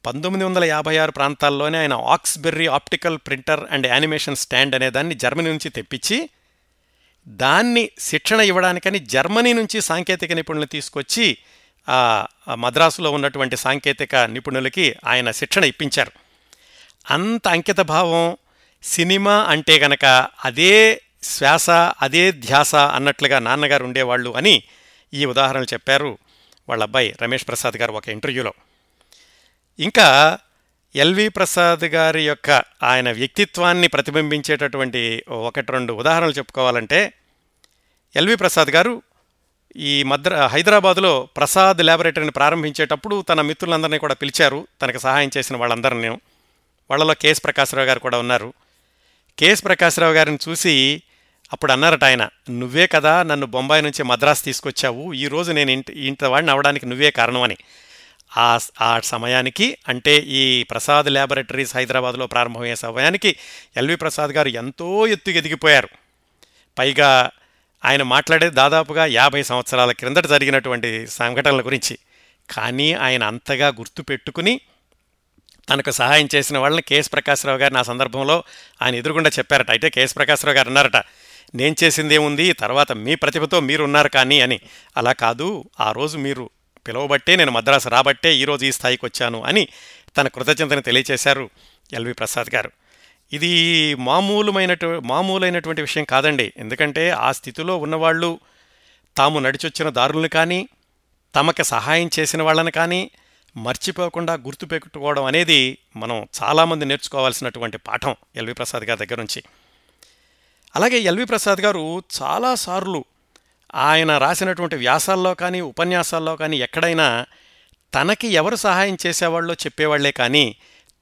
పంతొమ్మిది వందల యాభై ఆరు ప్రాంతాల్లోనే ఆయన Oxberry optical printer and animation stand అనే దాన్ని జర్మనీ నుంచి తెప్పించి దాన్ని శిక్షణ ఇవ్వడానికని జర్మనీ నుంచి సాంకేతిక నిపుణులు తీసుకొచ్చి మద్రాసులో ఉన్నటువంటి సాంకేతిక నిపుణులకి ఆయన శిక్షణ ఇప్పించారు. అంత అంకిత భావం సినిమా అంటే గనక అదే శ్వాస అదే ధ్యాస అన్నట్లుగా నాన్నగారు ఉండేవాళ్ళు అని ఈ ఉదాహరణలు చెప్పారు వాళ్ళ అబ్బాయి రమేష్ ప్రసాద్ గారు ఒక ఇంటర్వ్యూలో. ఇంకా ఎల్వి ప్రసాద్ గారి యొక్క ఆయన వ్యక్తిత్వాన్ని ప్రతిబింబించేటటువంటి ఒకటి రెండు ఉదాహరణలు చెప్పుకోవాలంటే ఎల్వి ప్రసాద్ గారు ఈ మద్ర హైదరాబాదులో ప్రసాద్ ల్యాబొరేటరీని ప్రారంభించేటప్పుడు తన మిత్రులందరినీ కూడా పిలిచారు తనకు సహాయం చేసిన వాళ్ళందరినీ. వాళ్ళలో కేఎస్ ప్రకాశ్రావు గారు కూడా ఉన్నారు. కేఎస్ ప్రకాశ్రావు గారిని చూసి అప్పుడు అన్నారట ఆయన నువ్వే కదా నన్ను బొంబాయి నుంచి మద్రాసు తీసుకొచ్చావు ఈరోజు నేను ఇంత ఇంత వాడిని అవడానికి నువ్వే కారణమని. ఆ ఆ సమయానికి అంటే ఈ ప్రసాద్ ల్యాబొరేటరీస్ హైదరాబాద్లో ప్రారంభమయ్యే సమయానికి ఎల్వి ప్రసాద్ గారు ఎంతో ఎత్తు ఎదిగిపోయారు. పైగా ఆయన మాట్లాడే దాదాపుగా యాభై సంవత్సరాల క్రిందట జరిగినటువంటి సంఘటనల గురించి. కానీ ఆయన అంతగా గుర్తు పెట్టుకుని తనకు సహాయం చేసిన వాళ్ళని కేఎస్ ప్రకాశ్రావు గారు నా సందర్భంలో ఆయన ఎదురుగుండా చెప్పారట. అయితే కేఎస్ ప్రకాశ్రావు గారు అన్నారట నేను చేసింది ఏముంది? తర్వాత మీ ప్రతిభతో మీరు ఉన్నారు కానీ అని. అలా కాదు. ఆ రోజు మీరు పిలవబట్టే నేను మద్రాసు రాబట్టే ఈరోజు ఈ స్థాయికి వచ్చాను అని తన కృతజ్ఞతను తెలియచేశారు ఎల్వి ప్రసాద్ గారు. ఇది మామూలుమైనటు మామూలైనటువంటి విషయం కాదండి. ఎందుకంటే ఆ స్థితిలో ఉన్నవాళ్ళు తాము నడిచొచ్చిన దారులను కానీ తమకు సహాయం చేసిన వాళ్ళని కానీ మర్చిపోకుండా గుర్తుపెట్టుకోవడం అనేది మనం చాలామంది నేర్చుకోవాల్సినటువంటి పాఠం ఎల్వి ప్రసాద్ గారి దగ్గర నుంచి. అలాగే ఎల్వి ప్రసాద్ గారు చాలాసార్లు ఆయన రాసినటువంటి వ్యాసాల్లో కానీ ఉపన్యాసాల్లో కానీ ఎక్కడైనా తనకి ఎవరు సహాయం చేసేవాళ్ళో చెప్పేవాళ్ళే కానీ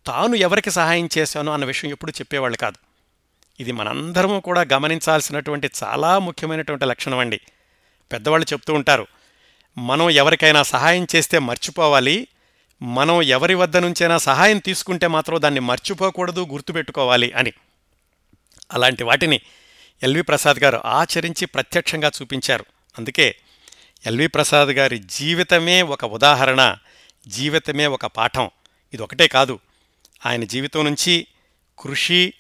తాను ఎవరికి సహాయం చేశానో అన్న విషయం ఎప్పుడు చెప్పేవాళ్ళు కాదు. ఇది మనందరము కూడా గమనించాల్సినటువంటి చాలా ముఖ్యమైనటువంటి లక్షణం అండి. పెద్దవాళ్ళు చెప్తూ ఉంటారు మనం ఎవరికైనా సహాయం చేస్తే మర్చిపోవాలి మనం ఎవరి వద్ద నుంచైనా సహాయం తీసుకుంటే మాత్రం దాన్ని మర్చిపోకూడదు గుర్తుపెట్టుకోవాలి అని. అలాంటి వాటిని ఎల్వి ప్రసాద్ గారు ఆచరించి ప్రత్యక్షంగా చూపించారు. అందుకే ఎల్వి ప్రసాద్ గారి జీవితమే ఒక ఉదాహరణ జీవితమే ఒక పాఠం. ఇది ఒకటే కాదు ఆయన జీవితం నుంచి కృషి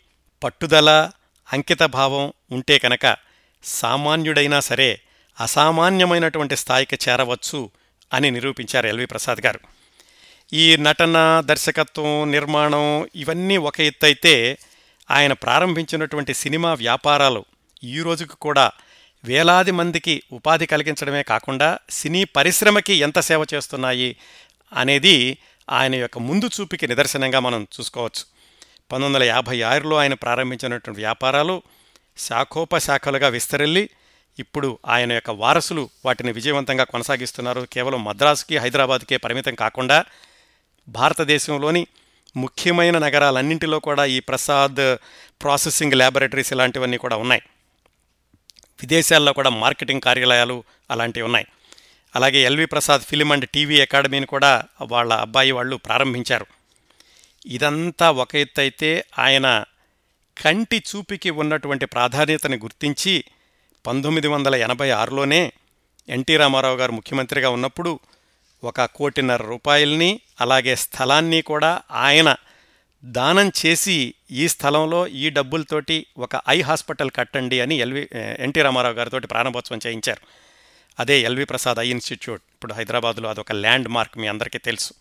పట్టుదల అంకితభావం ఉంటే కనుక సామాన్యుడైనా సరే అసామాన్యమైనటువంటి స్థాయికి చేరవచ్చు అని నిరూపించారు ఎల్వి ప్రసాద్ గారు. ఈ నటన దర్శకత్వం నిర్మాణం ఇవన్నీ ఒక ఎత్తు అయితే ఆయన ప్రారంభించినటువంటి సినిమా వ్యాపారాలు ఈ రోజుకు కూడా వేలాది మందికి ఉపాధి కలిగించడమే కాకుండా సినీ పరిశ్రమకి ఎంత సేవ చేస్తున్నాయి అనేది ఆయన యొక్క ముందు చూపుకి నిదర్శనంగా మనం చూసుకోవచ్చు. పంతొమ్మిది వందల యాభై ఆరులో ఆయన ప్రారంభించినటువంటి వ్యాపారాలు శాఖోపశాఖలుగా విస్తరిల్లి ఇప్పుడు ఆయన యొక్క వారసులు వాటిని విజయవంతంగా కొనసాగిస్తున్నారు. కేవలం మద్రాసుకి హైదరాబాద్కే పరిమితం కాకుండా భారతదేశంలోని ముఖ్యమైన నగరాలన్నింటిలో కూడా ఈ ప్రసాద్ ప్రాసెసింగ్ ల్యాబొరేటరీస్ ఇలాంటివన్నీ కూడా ఉన్నాయి. విదేశాల్లో కూడా మార్కెటింగ్ కార్యాలయాలు అలాంటివి ఉన్నాయి. అలాగే L V Prasad film and TV అకాడమీని కూడా వాళ్ళ అబ్బాయి వాళ్ళు ప్రారంభించారు. ఇదంతా ఒక ఎత్తు అయితే ఆయన కంటి చూపుకి ఉన్నటువంటి ప్రాధాన్యతని గుర్తించి పంతొమ్మిది వందల ఎనభై ఆరులోనే ఎన్టీ రామారావు గారు ముఖ్యమంత్రిగా ఉన్నప్పుడు ఒక కోటిన్నర రూపాయల్ని అలాగే స్థలాన్ని కూడా ఆయన దానం చేసి ఈ స్థలంలో ఈ డబ్బులతోటి ఒక ఐ హాస్పిటల్ కట్టండి అని ఎల్వి ఎన్టీ రామారావు గారితో ప్రారంభోత్సవం చేయించారు. అదే ఎల్వి ప్రసాద్ ఐ ఇన్స్టిట్యూట్. ఇప్పుడు హైదరాబాద్లో అదొక ల్యాండ్ మార్క్ మీ అందరికీ తెలుసు.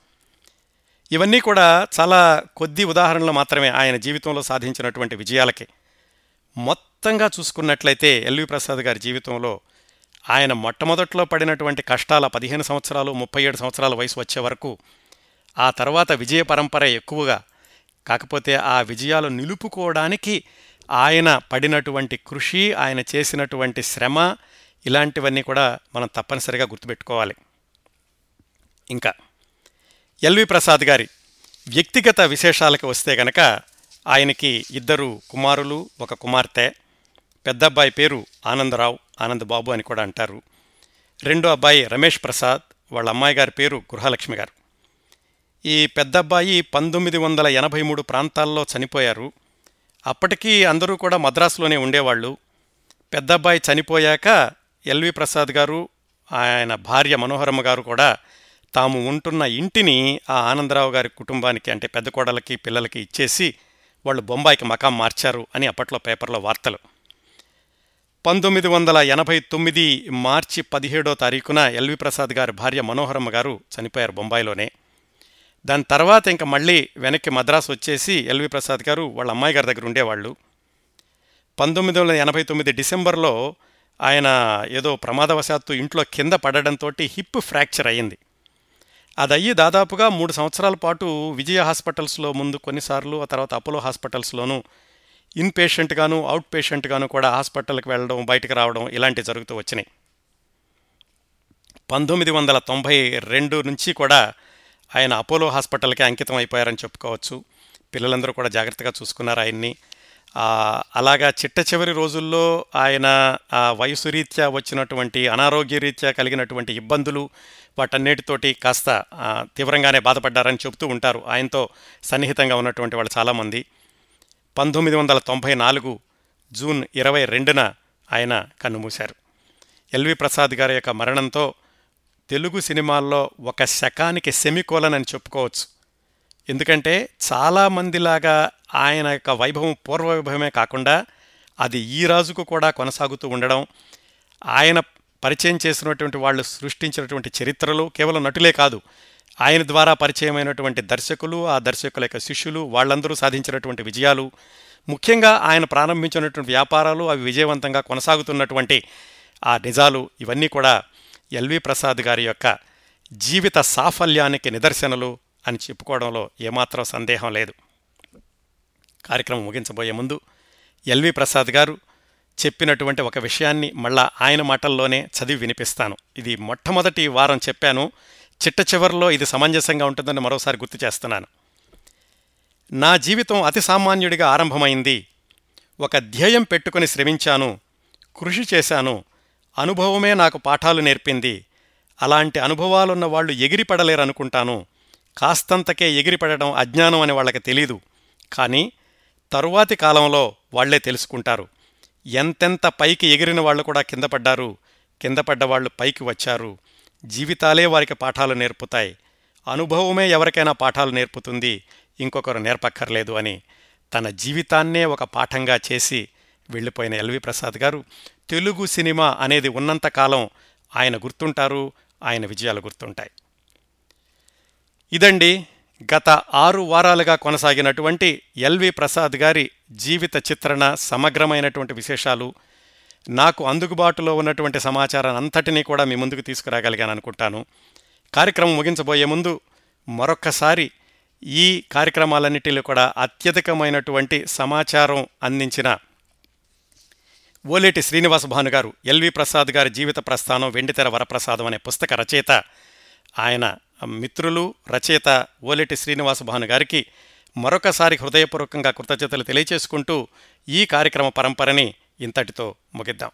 ఇవన్నీ కూడా చాలా కొద్ది ఉదాహరణలు మాత్రమే ఆయన జీవితంలో సాధించినటువంటి విజయాలకి. మొత్తంగా చూసుకున్నట్లయితే ఎల్వి ప్రసాద్ గారి జీవితంలో ఆయన మొట్టమొదట్లో పడినటువంటి కష్టాల పదిహేను సంవత్సరాలు ముప్పై ఏడు సంవత్సరాల వయసు వచ్చే వరకు ఆ తర్వాత విజయ పరంపర ఎక్కువగా కాకపోతే ఆ విజయాలు నిలుపుకోవడానికి ఆయన పడినటువంటి కృషి ఆయన చేసినటువంటి శ్రమ ఇలాంటివన్నీ కూడా మనం తప్పనిసరిగా గుర్తుపెట్టుకోవాలి. ఇంకా ఎల్వి ప్రసాద్ గారి వ్యక్తిగత విశేషాలకు వస్తే గనక ఆయనకి ఇద్దరు కుమారులు ఒక కుమార్తె పెద్దబ్బాయి పేరు ఆనందరావు. ఆనంద్ బాబు అని కూడా అంటారు. రెండో అబ్బాయి రమేష్ ప్రసాద్ వాళ్ళ అమ్మాయి గారి పేరు గృహలక్ష్మి గారు. ఈ పెద్ద అబ్బాయి పంతొమ్మిది వందల ఎనభై మూడు ప్రాంతాల్లో చనిపోయారు. అప్పటికీ అందరూ కూడా మద్రాసులోనే ఉండేవాళ్ళు. పెద్ద అబ్బాయి చనిపోయాక ఎల్వి ప్రసాద్ గారు ఆయన భార్య మనోహరమ్మ గారు కూడా తాము ఉంటున్న ఇంటిని ఆ ఆనందరావు గారి కుటుంబానికి అంటే పెద్ద కోడలకి పిల్లలకి ఇచ్చేసి వాళ్ళు బొంబాయికి మకాం మార్చారు అని అప్పట్లో పేపర్లో వార్తలు. పంతొమ్మిది వందల ఎనభై తొమ్మిది మార్చి పదిహేడో తారీఖున ఎల్వి ప్రసాద్ గారి భార్య మనోహరమ్మ గారు చనిపోయారు బొంబాయిలోనే. దాని తర్వాత ఇంకా మళ్ళీ వెనక్కి మద్రాసు వచ్చేసి ఎల్వి ప్రసాద్ గారు వాళ్ళ అమ్మాయి గారి దగ్గర ఉండేవాళ్ళు. పంతొమ్మిది వందల ఎనభై తొమ్మిది డిసెంబర్లో ఆయన ఏదో ప్రమాదవశాత్తు ఇంట్లో కింద పడడంతో హిప్ ఫ్రాక్చర్ అయ్యింది. అది అయ్యి దాదాపుగా మూడు సంవత్సరాల పాటు విజయ హాస్పిటల్స్లో ముందు కొన్నిసార్లు ఆ తర్వాత అపోలో హాస్పిటల్స్లోనూ ఇన్ పేషెంట్గాను అవుట్ పేషెంట్గాను కూడా హాస్పిటల్కి వెళ్ళడం బయటకు రావడం ఇలాంటివి జరుగుతూ వచ్చినాయి. పంతొమ్మిది వందల తొంభై రెండు నుంచి కూడా ఆయన అపోలో హాస్పిటల్కి అంకితం అయిపోయారని చెప్పుకోవచ్చు. పిల్లలందరూ కూడా జాగ్రత్తగా చూసుకున్నారు ఆయన్ని. అలాగా చిట్ట చివరి రోజుల్లో ఆయన ఆ వయసు రీత్యా వచ్చినటువంటి అనారోగ్య రీత్యా కలిగినటువంటి ఇబ్బందులు వాటన్నిటితోటి కాస్త తీవ్రంగానే బాధపడ్డారని చెబుతూ ఉంటారు. ఆయనతో సన్నిహితంగా ఉన్నటువంటి వాళ్ళు చాలామంది. పంతొమ్మిది వందల తొంభై నాలుగు జూన్ ఇరవై రెండున ఆయన కన్నుమూశారు. ఎల్వి ప్రసాద్ గారి యొక్క మరణంతో తెలుగు సినిమాల్లో ఒక శకానికి సెమికోలన్ అని చెప్పుకోవచ్చు. ఎందుకంటే చాలామందిలాగా ఆయన యొక్క వైభవం పూర్వ వైభవమే కాకుండా అది ఈ రాజుకు కూడా కొనసాగుతూ ఉండడం ఆయన పరిచయం చేసినటువంటి వాళ్ళు సృష్టించినటువంటి చరిత్రలు కేవలం నటులే కాదు ఆయన ద్వారా పరిచయమైనటువంటి దర్శకులు ఆ దర్శకుల యొక్క శిష్యులు వాళ్ళందరూ సాధించినటువంటి విజయాలు ముఖ్యంగా ఆయన ప్రారంభించినటువంటి వ్యాపారాలు అవి విజయవంతంగా కొనసాగుతున్నటువంటి ఆ నిజాలు ఇవన్నీ కూడా ఎల్వి ప్రసాద్ గారి యొక్క జీవిత సాఫల్యానికి నిదర్శనలు అని చెప్పుకోవడంలో ఏమాత్రం సందేహం లేదు. కార్యక్రమం ముగించబోయే ముందు ఎల్వి ప్రసాద్ గారు చెప్పినటువంటి ఒక విషయాన్ని మళ్ళా ఆయన మాటల్లోనే చదివి వినిపిస్తాను. ఇది మొట్టమొదటి వారం చెప్పాను. చిట్ట చివరిలో ఇది సమంజసంగా ఉంటుందని మరోసారి గుర్తు చేస్తున్నాను. నా జీవితం అతి సామాన్యుడిగా ఆరంభమైంది. ఒక ధ్యేయం పెట్టుకుని శ్రమించాను. కృషి చేశాను. అనుభవమే నాకు పాఠాలు నేర్పింది. అలాంటి అనుభవాలున్న వాళ్ళు ఎగిరిపడలేరనుకుంటాను. కాస్తంతకే ఎగిరిపడడం అజ్ఞానం అని వాళ్ళకి తెలీదు. కానీ తరువాతి కాలంలో వాళ్ళే తెలుసుకుంటారు. ఎంతెంత పైకి ఎగిరిన వాళ్ళు కూడా కింద పడ్డారు. కింద పడ్డవాళ్ళు పైకి వచ్చారు. జీవితాలే వారికి పాఠాలు నేర్పుతాయి. అనుభవమే ఎవరికైనా పాఠాలు నేర్పుతుంది. ఇంకొకరు నేర్పక్కర్లేదు అని తన జీవితాన్నే ఒక పాఠంగా చేసి వెళ్ళిపోయిన ఎల్వి ప్రసాద్ గారు తెలుగు సినిమా అనేది ఉన్నంతకాలం ఆయన గుర్తుంటారు ఆయన విజయాలు గుర్తుంటాయి. ఇదండి గత ఆరు వారాలుగా కొనసాగినటువంటి ఎల్వి ప్రసాద్ గారి జీవిత చిత్రణ సమగ్రమైనటువంటి విశేషాలు. నాకు అందుబాటులో ఉన్నటువంటి సమాచారాన్ని అంతటినీ కూడా మీ ముందుకు తీసుకురాగలిగాను అనుకుంటాను. కార్యక్రమం ముగించబోయే ముందు మరొక్కసారి ఈ కార్యక్రమాలన్నిటిలో కూడా అత్యధికమైనటువంటి సమాచారం అందించిన ఓలేటి శ్రీనివాస భాను గారు ఎల్వి ప్రసాద్ గారి జీవిత ప్రస్థానం వెండితెర వరప్రసాదం అనే పుస్తక రచయిత ఆయన మిత్రులు రచయిత ఓలేటి శ్రీనివాస భాను గారికి మరొకసారి హృదయపూర్వకంగా కృతజ్ఞతలు తెలియచేసుకుంటూ ఈ కార్యక్రమ పరంపరని ఇంతటితో ముగిద్దాం.